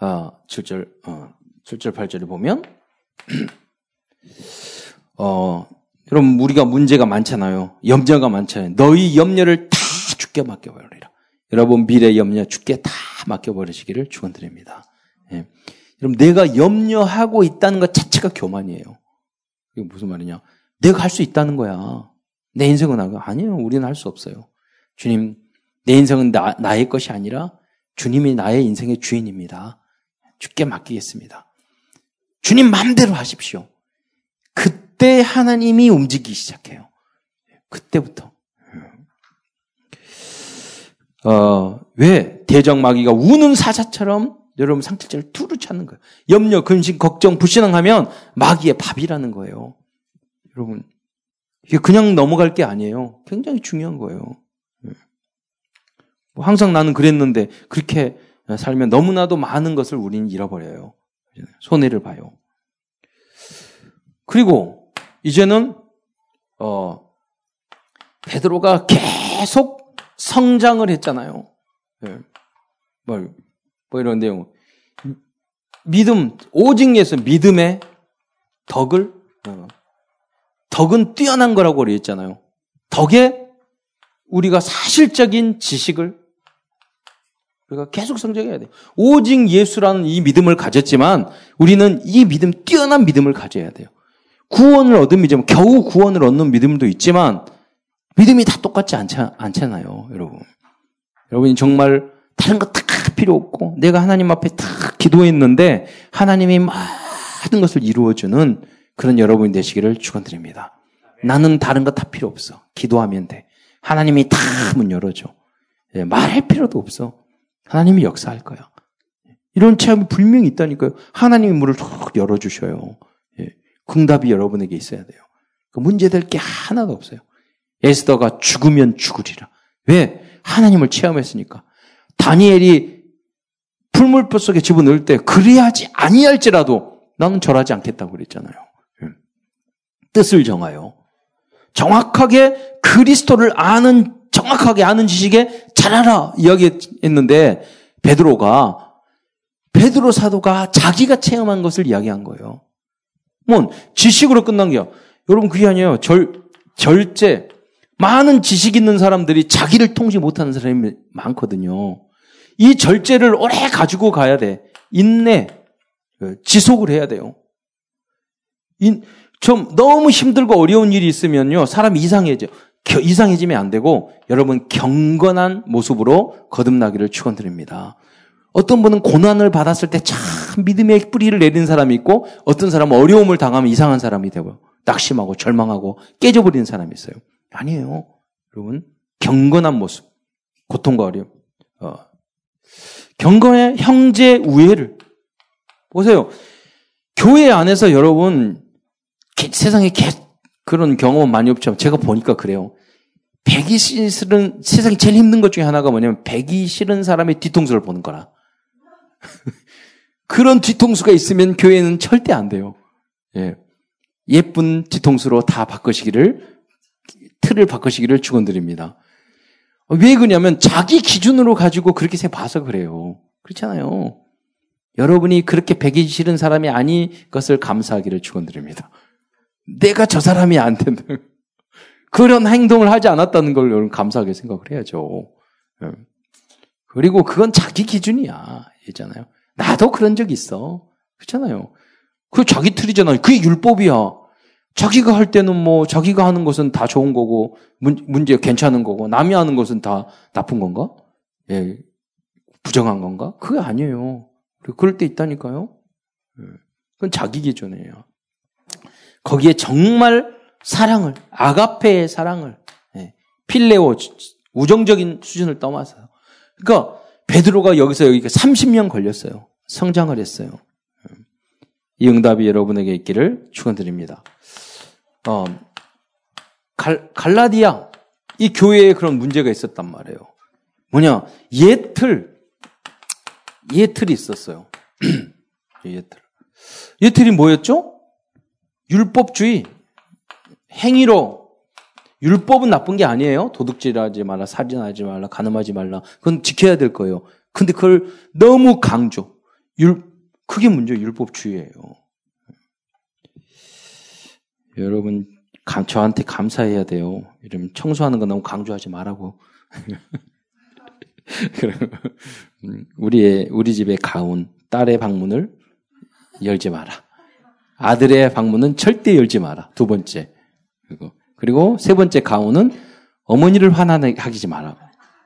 어, 7절, 어, 7절, 8절을 보면, 어, 여러분, 우리가 문제가 많잖아요. 염려가 많잖아요. 너희 염려를 다 죽게 맡겨버리라. 여러분, 미래 염려 죽게 다 맡겨버리시기를 축원드립니다. 예. 여러분, 내가 염려하고 있다는 것 자체가 교만이에요. 이게 무슨 말이냐? 내가 할 수 있다는 거야. 내 인생은 나가. 아니에요. 우리는 할 수 없어요. 주님, 내 인생은 나, 나의 것이 아니라 주님이 나의 인생의 주인입니다. 주께 맡기겠습니다. 주님 마음대로 하십시오. 그 때 하나님이 움직이기 시작해요. 그때부터. 어, 왜 대적마귀가 우는 사자처럼 여러분 상태를 두루 찾는 거예요. 염려, 근심, 걱정, 불신앙하면 마귀의 밥이라는 거예요. 여러분 이게 그냥 넘어갈 게 아니에요. 굉장히 중요한 거예요. 뭐 항상 나는 그랬는데 그렇게 살면 너무나도 많은 것을 우리는 잃어버려요. 손해를 봐요. 그리고 이제는 어 베드로가 계속 성장을 했잖아요. 네. 뭐, 뭐 이런 내용. 믿음, 오직 예수, 믿음의 덕을, 어, 덕은 뛰어난 거라고 그랬잖아요. 덕에 우리가 사실적인 지식을 우리가 계속 성장해야 돼요. 오직 예수라는 이 믿음을 가졌지만 우리는 이 믿음, 뛰어난 믿음을 가져야 돼요. 구원을 얻은 믿음, 겨우 구원을 얻는 믿음도 있지만 믿음이 다 똑같지 않자, 않잖아요, 여러분. 여러분이 정말 다른 거 다 필요 없고 내가 하나님 앞에 다 기도했는데 하나님이 모든 것을 이루어주는 그런 여러분이 되시기를 축원드립니다. 나는 다른 거 다 필요 없어. 기도하면 돼. 하나님이 다 문 열어줘. 예, 말할 필요도 없어. 하나님이 역사할 거야. 이런 체험이 분명히 있다니까요. 하나님이 문을 툭 열어주셔요. 예, 응답이 여러분에게 있어야 돼요. 그 문제될 게 하나도 없어요. 에스더가 죽으면 죽으리라. 왜? 하나님을 체험했으니까. 다니엘이 풀물포 속에 집어넣을 때 그래야지 아니할지라도 나는 절하지 않겠다고 그랬잖아요. 예. 뜻을 정하여 정확하게 그리스도를 아는 정확하게 아는 지식에 잘하라 이야기했는데 베드로가 베드로 사도가 자기가 체험한 것을 이야기한 거예요. 뭐 지식으로 끝난 게요. 여러분 그게 아니에요. 절 절제 많은 지식 있는 사람들이 자기를 통치 못하는 사람이 많거든요. 이 절제를 오래 가지고 가야 돼. 인내, 그 지속을 해야 돼요. 좀 너무 힘들고 어려운 일이 있으면요, 사람이 이상해져. 이상해지면 안 되고, 여러분 경건한 모습으로 거듭나기를 축원드립니다. 어떤 분은 고난을 받았을 때 참 믿음의 뿌리를 내린 사람이 있고, 어떤 사람은 어려움을 당하면 이상한 사람이 되고, 낙심하고 절망하고 깨져버리는 사람이 있어요. 아니에요. 여러분, 경건한 모습, 고통과 어려움, 어, 경건의 형제 우애를 보세요. 교회 안에서 여러분 세상에 개, 그런 경험은 많이 없지만 제가 보니까 그래요. 배기 싫은 세상에 제일 힘든 것 중에 하나가 뭐냐면 배기 싫은 사람의 뒤통수를 보는 거라. 그런 뒤통수가 있으면 교회는 절대 안 돼요. 예. 예쁜 뒤통수로 다 바꾸시기를 틀을 바꾸시기를 축원드립니다. 왜 그러냐면 자기 기준으로 가지고 그렇게 봐서 그래요. 그렇잖아요. 여러분이 그렇게 배기 싫은 사람이 아닌 것을 감사하기를 축원드립니다. 내가 저 사람이 안 된다. 그런 행동을 하지 않았다는 걸 여러분 감사하게 생각을 해야죠. 예. 그리고 그건 자기 기준이야. 있잖아요. 나도 그런 적 있어. 그렇잖아요. 그 자기 틀이잖아요. 그게 율법이야. 자기가 할 때는 뭐 자기가 하는 것은 다 좋은 거고 문, 문제 괜찮은 거고 남이 하는 것은 다 나쁜 건가? 예, 부정한 건가? 그게 아니에요. 그럴 때 있다니까요. 예, 그건 자기 기준이에요. 거기에 정말 사랑을 아가페의 사랑을 예, 필레오 우정적인 수준을 떠나서 그러니까 베드로가 여기서 여기 30년 걸렸어요. 성장을 했어요. 예. 이 응답이 여러분에게 있기를 축원드립니다. 어, 갈, 갈라디아 이 교회에 그런 문제가 있었단 말이에요. 뭐냐 예틀 예틀이 있었어요. 예틀 예틀이 뭐였죠? 율법주의 행위로 율법은 나쁜 게 아니에요. 도둑질하지 말라, 살인하지 말라, 가늠하지 말라. 그건 지켜야 될 거예요. 근데 그걸 너무 강조. 율 그게 문제 율법주의예요. 여러분, 감, 저한테 감사해야 돼요. 이러면 청소하는 거 너무 강조하지 말라고. 음, 우리의, 우리 집의 가운, 딸의 방문을 열지 마라. 아들의 방문은 절대 열지 마라. 두 번째. 그리고, 그리고 세 번째 가운은 어머니를 화나게 하지 마라.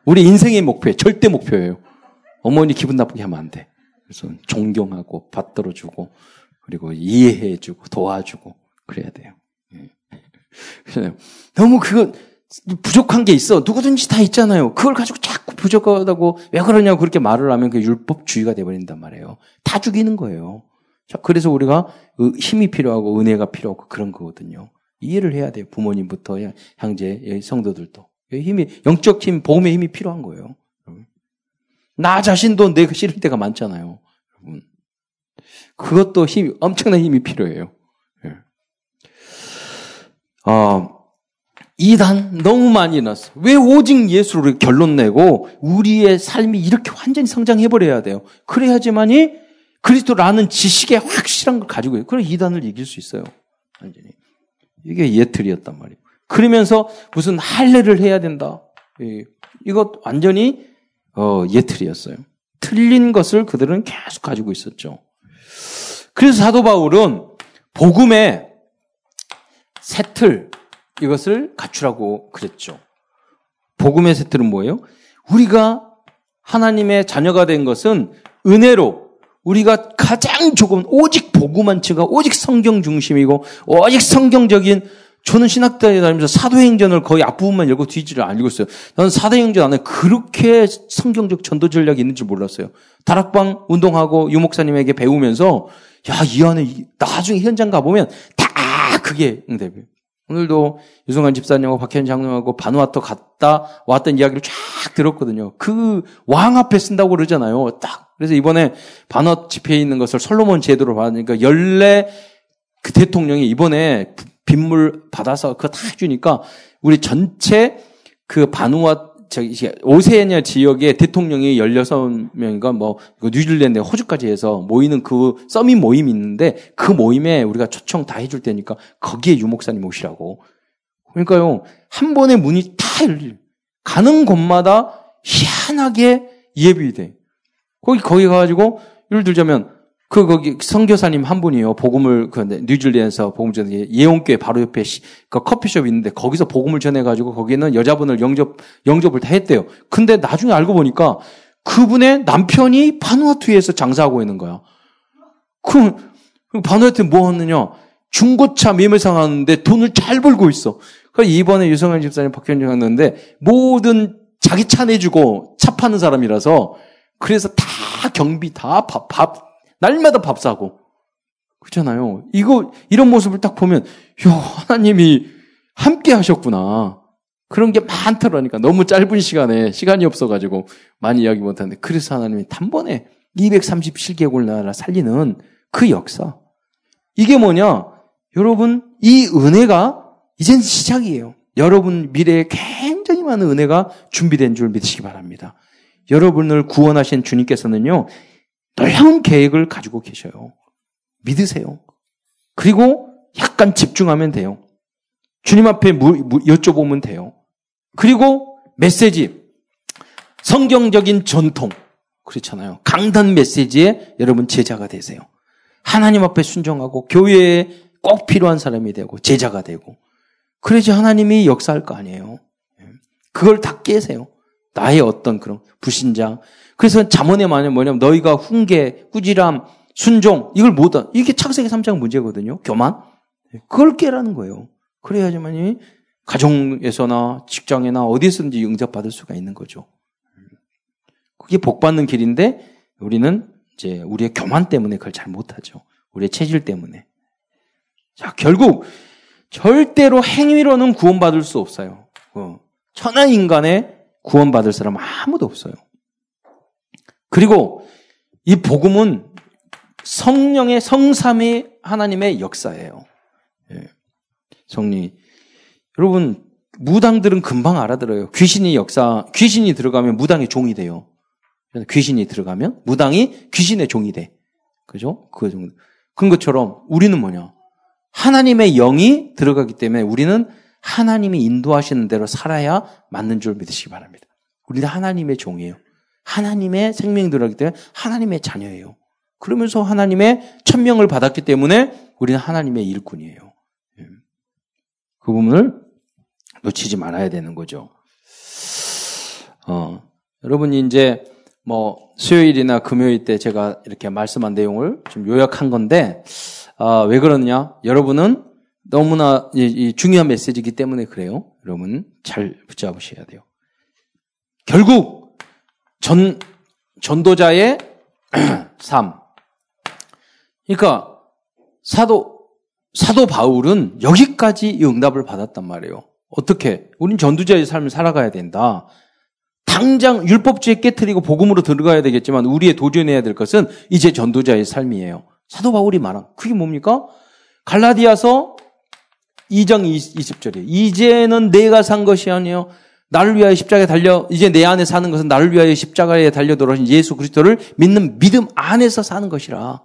우리 인생의 목표, 절대 목표예요. 어머니 기분 나쁘게 하면 안 돼. 그래서 존경하고 받들어 주고, 그리고 이해해 주고, 도와주고, 그래야 돼요. 너무 그거 부족한 게 있어. 누구든지 다 있잖아요. 그걸 가지고 자꾸 부족하다고 왜 그러냐고 그렇게 말을 하면 그 율법주의가 돼버린단 말이에요. 다 죽이는 거예요. 자, 그래서 우리가 힘이 필요하고 은혜가 필요하고 그런 거거든요. 이해를 해야 돼요. 부모님부터 형제, 성도들도. 힘이, 영적 힘, 복음의 힘이 필요한 거예요. 나 자신도 내가 싫을 때가 많잖아요. 그것도 힘, 엄청난 힘이 필요해요. 예. 어, 이단 너무 많이 났어. 왜 오직 예수를 결론 내고 우리의 삶이 이렇게 완전히 성장해버려야 돼요. 그래야지만이 그리스도라는 지식에 확실한 걸 가지고 있어요. 그래 이단을 이길 수 있어요. 완전히. 이게 예틀이었단 말이에요. 그러면서 무슨 할례를 해야 된다. 이것 완전히 어, 예틀이었어요. 틀린 것을 그들은 계속 가지고 있었죠. 그래서 사도 바울은 복음의 새틀 이것을 갖추라고 그랬죠. 복음의 새틀은 뭐예요? 우리가 하나님의 자녀가 된 것은 은혜로 우리가 가장 조금 오직 복음한 치가 오직 성경 중심이고 오직 성경적인 저는 신학대에 다니면서 사도행전을 거의 앞부분만 읽고 뒤지를 안 읽었어요. 저는 사도행전 안에 그렇게 성경적 전도 전략이 있는 줄 몰랐어요. 다락방 운동하고 유목사님에게 배우면서 야, 이 안에 나중에 현장 가보면 다 그게 응답이에요. 오늘도 유성환 집사님하고 박현 장로하고 바누아토 갔다 왔던 이야기를 쫙 들었거든요. 그 왕 앞에 쓴다고 그러잖아요. 딱. 그래서 이번에 바누아 집회에 있는 것을 솔로몬 제도로 받으니까 연례 그 대통령이 이번에 빗물 받아서 그거 다 주니까 우리 전체 그 바누아 저기 오세아니아 지역의 대통령이 16명인가 뭐 뉴질랜드, 호주까지 해서 모이는 그 서밋 모임이 있는데 그 모임에 우리가 초청 다 해줄 테니까 거기에 유목사님 오시라고. 그러니까요 한 번에 문이 다 열릴 가는 곳마다 희한하게 예비 돼. 거기 거기 가가지고 예를 들자면 그 거기 선교사님 한 분이요 복음을 그 뉴질랜드에서 복음 전에 예원교회 바로 옆에 시, 그 커피숍 있는데 거기서 복음을 전해가지고 거기는 여자분을 영접 영접을 다 했대요. 근데 나중에 알고 보니까 그분의 남편이 바누아투에서 장사하고 있는 거야. 그, 그 바누아투 뭐 하느냐? 중고차 매매상 하는데 돈을 잘 벌고 있어. 그 이번에 유성환 집사님 박현정 했는데 모든 자기 차 내주고 차 파는 사람이라서 그래서 다 경비 다 밥, 밥 날마다 밥 사고. 그렇잖아요. 이거, 이런 모습을 딱 보면, 야, 하나님이 함께 하셨구나. 그런 게 많더라니까. 너무 짧은 시간에 시간이 없어가지고 많이 이야기 못하는데. 그래서 하나님이 단번에 237개국 나라 살리는 그 역사. 이게 뭐냐? 여러분, 이 은혜가 이젠 시작이에요. 여러분 미래에 굉장히 많은 은혜가 준비된 줄 믿으시기 바랍니다. 여러분을 구원하신 주님께서는요, 놀라운 계획을 가지고 계셔요. 믿으세요. 그리고 약간 집중하면 돼요. 주님 앞에 여쭤보면 돼요. 그리고 메시지, 성경적인 전통, 그렇잖아요. 강단 메시지에 여러분 제자가 되세요. 하나님 앞에 순종하고 교회에 꼭 필요한 사람이 되고 제자가 되고 그래야지 하나님이 역사할 거 아니에요. 그걸 다 깨세요. 나의 어떤 그런 불신장, 그래서 자문에 말하면 뭐냐면 너희가 훈계, 꾸지람, 순종 이걸 못한 이게 창세기 3장 문제거든요. 교만. 그걸 깨라는 거예요. 그래야지만이 가정에서나 직장에나 어디서든지 응답받을 수가 있는 거죠. 그게 복 받는 길인데 우리는 이제 우리의 교만 때문에 그걸 잘 못하죠. 우리의 체질 때문에. 자, 결국 절대로 행위로는 구원받을 수 없어요. 어. 천하 인간의 구원받을 사람 아무도 없어요. 그리고 이 복음은 성령의 성삼의 하나님의 역사예요. 예. 성리 여러분 무당들은 금방 알아들어요. 귀신이 역사 귀신이 들어가면 무당의 종이 돼요. 귀신이 들어가면 무당이 귀신의 종이 돼. 그죠? 그 정도. 그런 것처럼 우리는 뭐냐? 하나님의 영이 들어가기 때문에 우리는 하나님이 인도하시는 대로 살아야 맞는 줄 믿으시기 바랍니다. 우리는 하나님의 종이에요. 하나님의 생명이 들어가기 때문에 하나님의 자녀예요. 그러면서 하나님의 천명을 받았기 때문에 우리는 하나님의 일꾼이에요. 예. 그 부분을 놓치지 말아야 되는 거죠. 어, 여러분이 이제 뭐 수요일이나 금요일 때 제가 이렇게 말씀한 내용을 좀 요약한 건데 어, 왜 그러느냐? 여러분은 너무나 중요한 메시지이기 때문에 그래요. 여러분 잘 붙잡으셔야 돼요. 결국 전 전도자의 삶. 그러니까 사도 사도 바울은 여기까지 응답을 받았단 말이에요. 어떻게? 우린 전도자의 삶을 살아가야 된다. 당장 율법주의 깨뜨리고 복음으로 들어가야 되겠지만 우리의 도전해야 될 것은 이제 전도자의 삶이에요. 사도 바울이 말한 그게 뭡니까? 갈라디아서 2장 20절이에요. 이제는 내가 산 것이 아니요 나를 위하여 십자가에 달려 이제 내 안에 사는 것은 나를 위하여 십자가에 달려 돌아오신 예수 그리스도를 믿는 믿음 안에서 사는 것이라.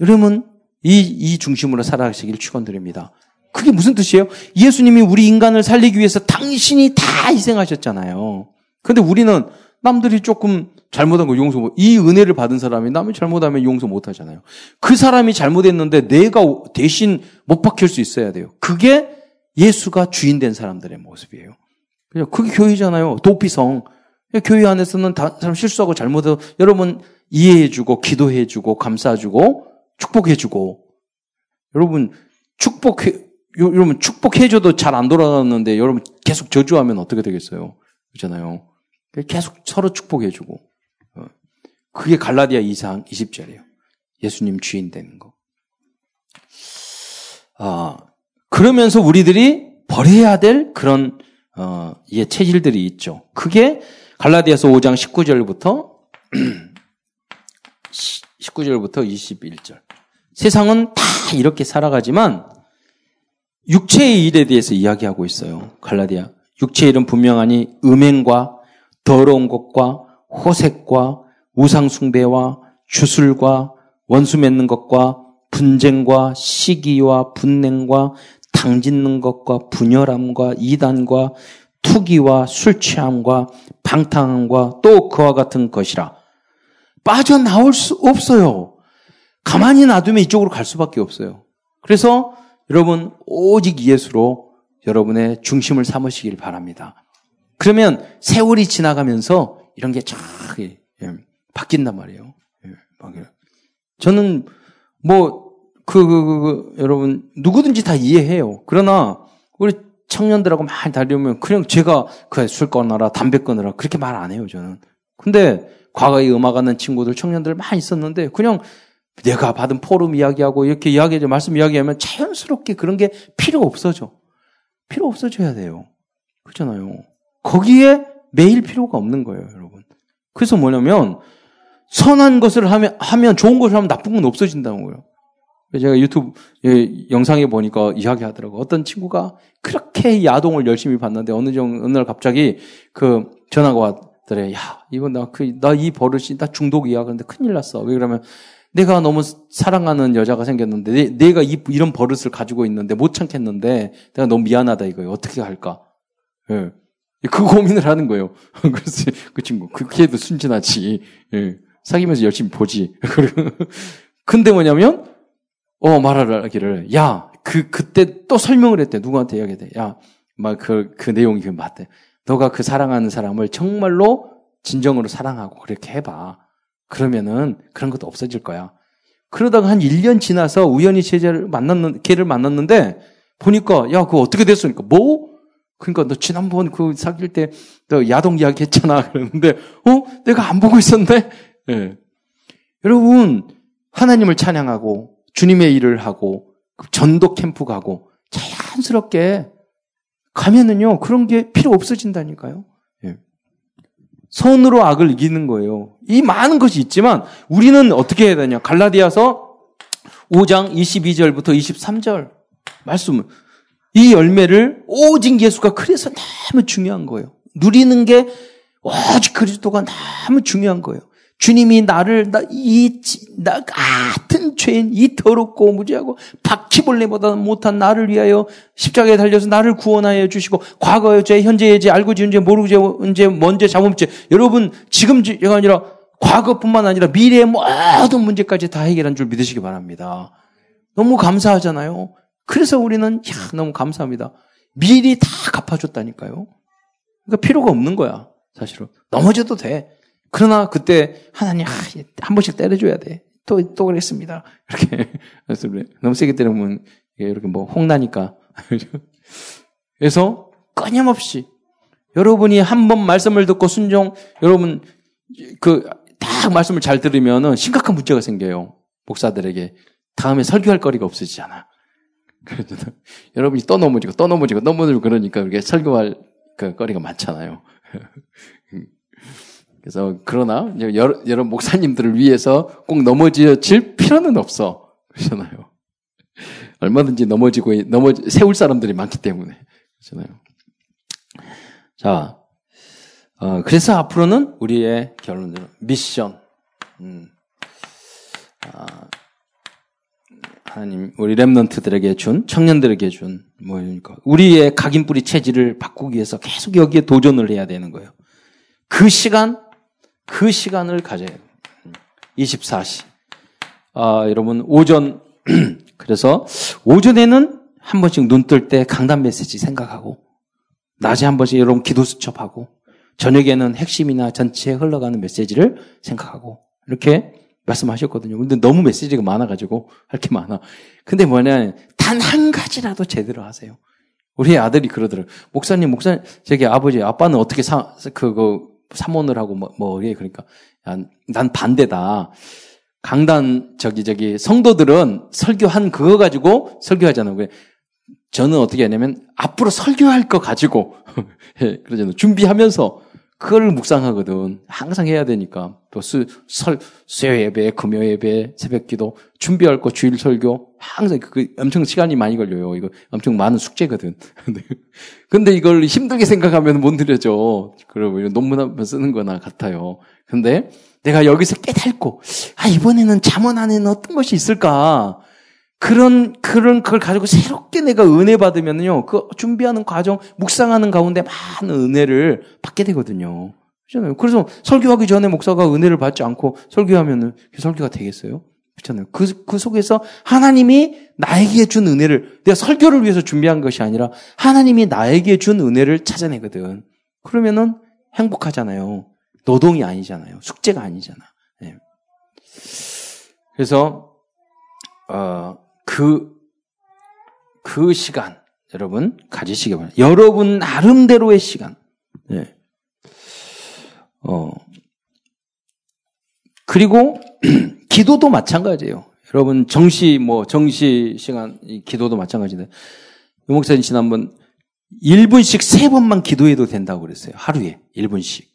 여러분 이, 이 중심으로 살아가시길 축원드립니다. 그게 무슨 뜻이에요? 예수님이 우리 인간을 살리기 위해서 당신이 다 희생하셨잖아요. 근데 우리는 남들이 조금 잘못한 거 용서 못, 이 은혜를 받은 사람이 남이 잘못하면 용서 못 하잖아요. 그 사람이 잘못했는데 내가 대신 못 박힐 수 있어야 돼요. 그게 예수가 주인 된 사람들의 모습이에요. 그게 교회잖아요. 도피성. 교회 안에서는 다 사람 실수하고 잘못해서 여러분 이해해주고 기도해주고 감싸주고 축복해주고 여러분 축복해 여러분 축복해줘도 잘 안 돌아가는데 여러분 계속 저주하면 어떻게 되겠어요? 그렇잖아요. 계속 서로 축복해주고 어. 그게 갈라디아 2상 20절이에요. 예수님 주인 되는 거. 아 그러면서 우리들이 버려야 될 그런 어, 예, 체질들이 있죠. 그게 갈라디아서 5장 19절부터 19절부터 21절. 세상은 다 이렇게 살아가지만 육체의 일에 대해서 이야기하고 있어요. 갈라디아. 육체의 일은 분명하니 음행과 더러운 것과 호색과 우상숭배와 주술과 원수 맺는 것과 분쟁과 시기와 분냉과 당짓는 것과 분열함과 이단과 투기와 술 취함과 방탕함과 또 그와 같은 것이라 빠져나올 수 없어요. 가만히 놔두면 이쪽으로 갈 수밖에 없어요. 그래서 여러분 오직 예수로 여러분의 중심을 삼으시길 바랍니다. 그러면 세월이 지나가면서 이런 게쫙 예, 바뀐단 말이에요. 예, 저는 뭐 그, 그, 그, 그, 여러분 누구든지 다 이해해요. 그러나 우리 청년들하고 많이 다니면 그냥 제가 그술 끊어라 담배 끊어라 그렇게 말 안 해요 저는. 근데 과거에 음악하는 친구들 청년들 많이 있었는데 그냥 내가 받은 포럼 이야기하고 이렇게 이야기하죠. 말씀 이야기하면 자연스럽게 그런 게 필요 없어져. 필요 없어져야 돼요. 그렇잖아요. 거기에 매일 필요가 없는 거예요, 여러분. 그래서 뭐냐면 선한 것을 하면, 하면 좋은 것을 하면 나쁜 건 없어진다는 거예요. 제가 유튜브 영상에 보니까 이야기하더라고. 어떤 친구가 그렇게 야동을 열심히 봤는데 어느 정도, 어느 날 갑자기 그 전화가 왔더래. 야, 이거 나 그, 나이 버릇이 나 중독이야. 그런데 큰일 났어. 왜 그러면 내가 너무 사랑하는 여자가 생겼는데 내, 가 이, 이런 버릇을 가지고 있는데 못 참겠는데 내가 너무 미안하다 이거예요. 어떻게 할까? 예. 그 고민을 하는 거예요. 그래서 그 친구 그 걔도 순진하지. 예. 사귀면서 열심히 보지. 근데 뭐냐면 어 말하기를 야 그 그때 또 설명을 했대. 누구한테 이야기해. 야, 막 그그 그 내용이 그 맞대. 너가 그 사랑하는 사람을 정말로 진정으로 사랑하고 그렇게 해봐. 그러면은 그런 것도 없어질 거야. 그러다가 한 1년 지나서 우연히 제자를 만났는, 걔를 만났는데 보니까 야, 그거 어떻게 됐으니까 뭐? 그러니까 너 지난번 그 사귈 때 너 야동 이야기 했잖아. 그러는데 어? 내가 안 보고 있었네? 예. 네. 여러분, 하나님을 찬양하고 주님의 일을 하고 전도 캠프 가고 자연스럽게 가면은요, 그런 게 필요 없어진다니까요. 손으로 악을 이기는 거예요. 이 많은 것이 있지만 우리는 어떻게 해야 되냐? 갈라디아서 5장 22절부터 23절 말씀을 이 열매를 오직 예수가 그래서 너무 중요한 거예요. 누리는 게 오직 그리스도가 너무 중요한 거예요. 주님이 나를 나, 이, 나 같은 죄인, 이 더럽고 무지하고 바퀴벌레보다 못한 나를 위하여 십자가에 달려서 나를 구원하여 주시고 과거의 죄, 현재의 죄, 알고 지은 죄, 모르고 지은 죄, 먼저 잡은 죄. 여러분 지금 죄가 아니라 과거뿐만 아니라 미래의 모든 문제까지 다 해결한 줄 믿으시기 바랍니다. 너무 감사하잖아요. 그래서 우리는 야, 너무 감사합니다. 미리 다 갚아줬다니까요. 그러니까 필요가 없는 거야. 사실은 넘어져도 돼. 그러나 그때 하나님 아, 한 번씩 때려줘야 돼. 또, 또 그랬습니다. 이렇게. 그래서 너무 세게 때리면 이렇게 뭐 홍나니까. 그래서 끊임없이 여러분이 한 번 말씀을 듣고 순종, 여러분 그 딱 말씀을 잘 들으면은 심각한 문제가 생겨요. 목사들에게 다음에 설교할 거리가 없어지잖아. 그래서 여러분이 또 넘어지고 또 넘어지고 넘어지고 그러니까 그게 설교할 그 거리가 많잖아요. 그래서 그러나 여러, 목사님들을 위해서 꼭 넘어질 필요는 없어. 그렇잖아요. 얼마든지 넘어지고 넘어 세울 사람들이 많기 때문에 그렇잖아요. 자, 어, 그래서 앞으로는 우리의 결론은 미션. 음, 아, 하나님 우리 렘넌트들에게 준 청년들에게 준 뭐니까 우리의 각인 뿌리 체질을 바꾸기 위해서 계속 여기에 도전을 해야 되는 거예요. 그 시간 그 시간을 가져야 돼요. 24시. 아, 여러분 오전 그래서 오전에는 한 번씩 눈 뜰 때 강단 메시지 생각하고 낮에 한 번씩 여러분 기도 수첩하고 저녁에는 핵심이나 전체에 흘러가는 메시지를 생각하고 이렇게 말씀하셨거든요. 근데 너무 메시지가 많아가지고 할 게 많아. 근데 뭐냐 단 한 가지라도 제대로 하세요. 우리 아들이 그러더라고요. 목사님, 목사님, 저기 아버지, 아빠는 어떻게 사, 그거, 사모을 하고 뭐, 뭐, 예, 그러니까. 난 반대다. 강단, 저기, 저기, 성도들은 설교한 그거 가지고 설교하잖아요. 저는 어떻게 하냐면, 앞으로 설교할 거 가지고, 예, 그러잖아요. 준비하면서, 그걸 묵상하거든. 항상 해야 되니까. 또 수, 설, 수요 예배, 금요 예배, 새벽 기도, 준비할 거 주일 설교. 항상 그 엄청 시간이 많이 걸려요. 이거 엄청 많은 숙제거든. 근데 이걸 힘들게 생각하면 못 느려져. 그러고 논문 한번 쓰는 거나 같아요. 근데 내가 여기서 깨닫고, 아, 이번에는 잠언 안에는 어떤 것이 있을까? 그런, 그런, 그걸 가지고 새롭게 내가 은혜 받으면요. 그 준비하는 과정, 묵상하는 가운데 많은 은혜를 받게 되거든요. 그렇잖아요. 그래서 설교하기 전에 목사가 은혜를 받지 않고 설교하면은 그 설교가 되겠어요? 그렇잖아요. 그, 그 속에서 하나님이 나에게 준 은혜를, 내가 설교를 위해서 준비한 것이 아니라 하나님이 나에게 준 은혜를 찾아내거든. 그러면은 행복하잖아요. 노동이 아니잖아요. 숙제가 아니잖아. 네. 그래서, 어, 그, 그 시간, 여러분, 가지시기 바랍니다. 여러분 나름대로의 시간. 네. 어, 그리고, 기도도 마찬가지예요. 여러분, 정시, 뭐, 정시 시간, 기도도 마찬가지인데, 유 목사님 지난번 1분씩 3번만 기도해도 된다고 그랬어요. 하루에 1분씩.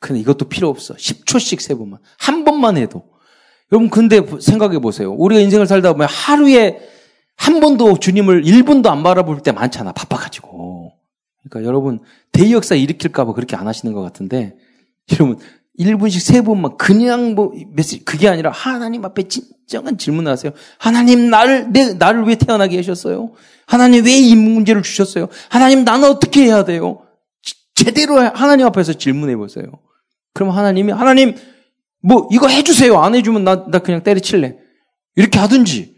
근데 이것도 필요 없어. 10초씩 3번만. 한 번만 해도. 여러분, 근데 생각해 보세요. 우리가 인생을 살다 보면 하루에 한 번도 주님을 1분도 안 바라볼 때 많잖아. 바빠가지고. 그러니까 여러분, 대역사 일으킬까봐 그렇게 안 하시는 것 같은데, 여러분, 1분씩 3번만 그냥 뭐, 메시지, 그게 아니라 하나님 앞에 진정한 질문을 하세요. 하나님, 나를, 내, 나를 왜 태어나게 하셨어요? 하나님 왜 이 문제를 주셨어요? 하나님, 나는 어떻게 해야 돼요? 제대로 하나님 앞에서 질문해 보세요. 그럼 하나님이, 하나님, 뭐, 이거 해주세요. 안 해주면 나, 나 그냥 때려칠래. 이렇게 하든지,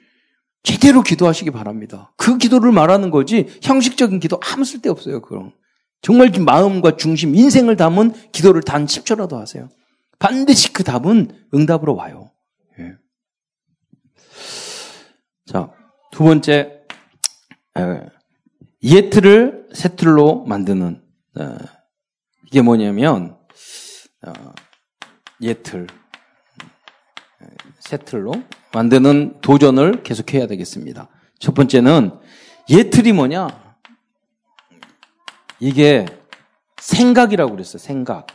제대로 기도하시기 바랍니다. 그 기도를 말하는 거지, 형식적인 기도 아무 쓸데 없어요, 그럼. 정말 마음과 중심, 인생을 담은 기도를 단 10초라도 하세요. 반드시 그 답은 응답으로 와요. 예. 자, 두 번째, 예트를 세틀로 만드는, 이게 뭐냐면, 어, 예틀, 세틀로 만드는 도전을 계속해야 되겠습니다. 첫 번째는 예틀이 뭐냐? 이게 생각이라고 그랬어요. 생각.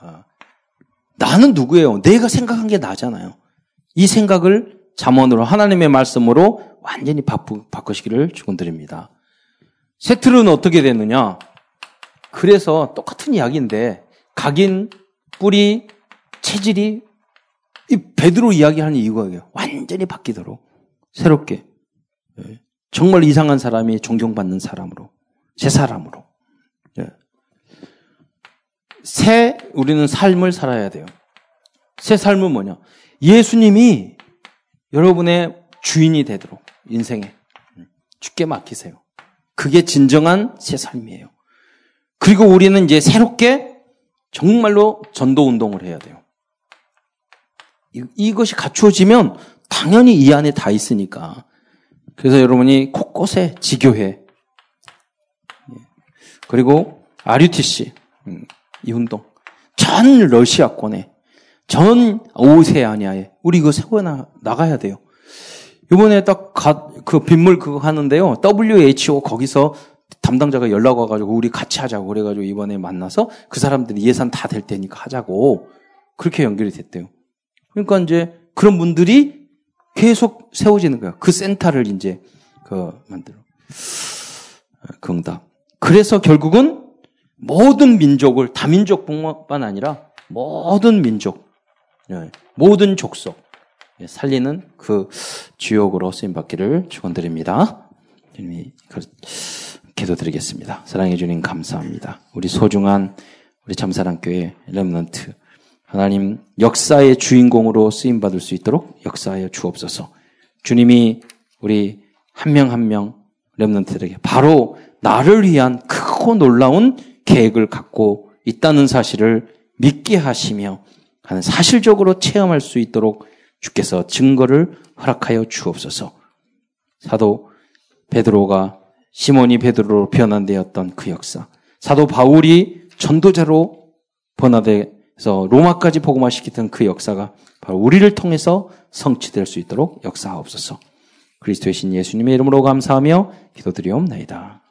어. 나는 누구예요? 내가 생각한 게 나잖아요. 이 생각을 잠언으로 하나님의 말씀으로 완전히 바꾸, 바꾸시기를 축원드립니다. 세틀은 어떻게 되느냐? 그래서 똑같은 이야기인데 각인, 뿌리, 체질이 이 베드로 이야기하는 이유가 완전히 바뀌도록 새롭게 예. 정말 이상한 사람이 존경받는 사람으로 새 사람으로 예. 새 우리는 삶을 살아야 돼요. 새 삶은 뭐냐? 예수님이 여러분의 주인이 되도록 인생에 죽게 맡기세요. 그게 진정한 새 삶이에요. 그리고 우리는 이제 새롭게 정말로 전도 운동을 해야 돼요. 이것이 갖추어지면 당연히 이 안에 다 있으니까 그래서 여러분이 곳곳에 지교회 그리고 RUTC 음, 이 운동 전 러시아권에 전 오세아니아에 우리 이거 세워 나가야 돼요. 이번에 딱 그 빗물 그거 하는데요. WHO 거기서 담당자가 연락 와가지고 우리 같이 하자고 그래가지고 이번에 만나서 그 사람들이 예산 다 될 테니까 하자고 그렇게 연결이 됐대요. 그러니까 이제 그런 분들이 계속 세워지는 거야. 그 센터를 이제 그 만들어. 그 응답. 그래서 결국은 모든 민족을 다민족뿐만 아니라 모든 민족, 예, 모든 족속 예, 살리는 그 주역으로 쓰임 받기를 축원드립니다. 주님이 기도드리겠습니다. 사랑해 주님 감사합니다. 우리 소중한 우리 참사랑교회 렘넌트 하나님 역사의 주인공으로 쓰임 받을 수 있도록 역사하여 주옵소서. 주님이 우리 한 명 한 명 렘넌트들에게 바로 나를 위한 크고 놀라운 계획을 갖고 있다는 사실을 믿게 하시며 하는 사실적으로 체험할 수 있도록 주께서 증거를 허락하여 주옵소서. 사도 베드로가 시몬이 베드로로 변환되었던 그 역사. 사도 바울이 전도자로 번화 돼서 로마까지 복음화시키던 그 역사가 바로 우리를 통해서 성취될 수 있도록 역사하옵소서. 그리스도의 신 예수님의 이름으로 감사하며 기도드리옵나이다.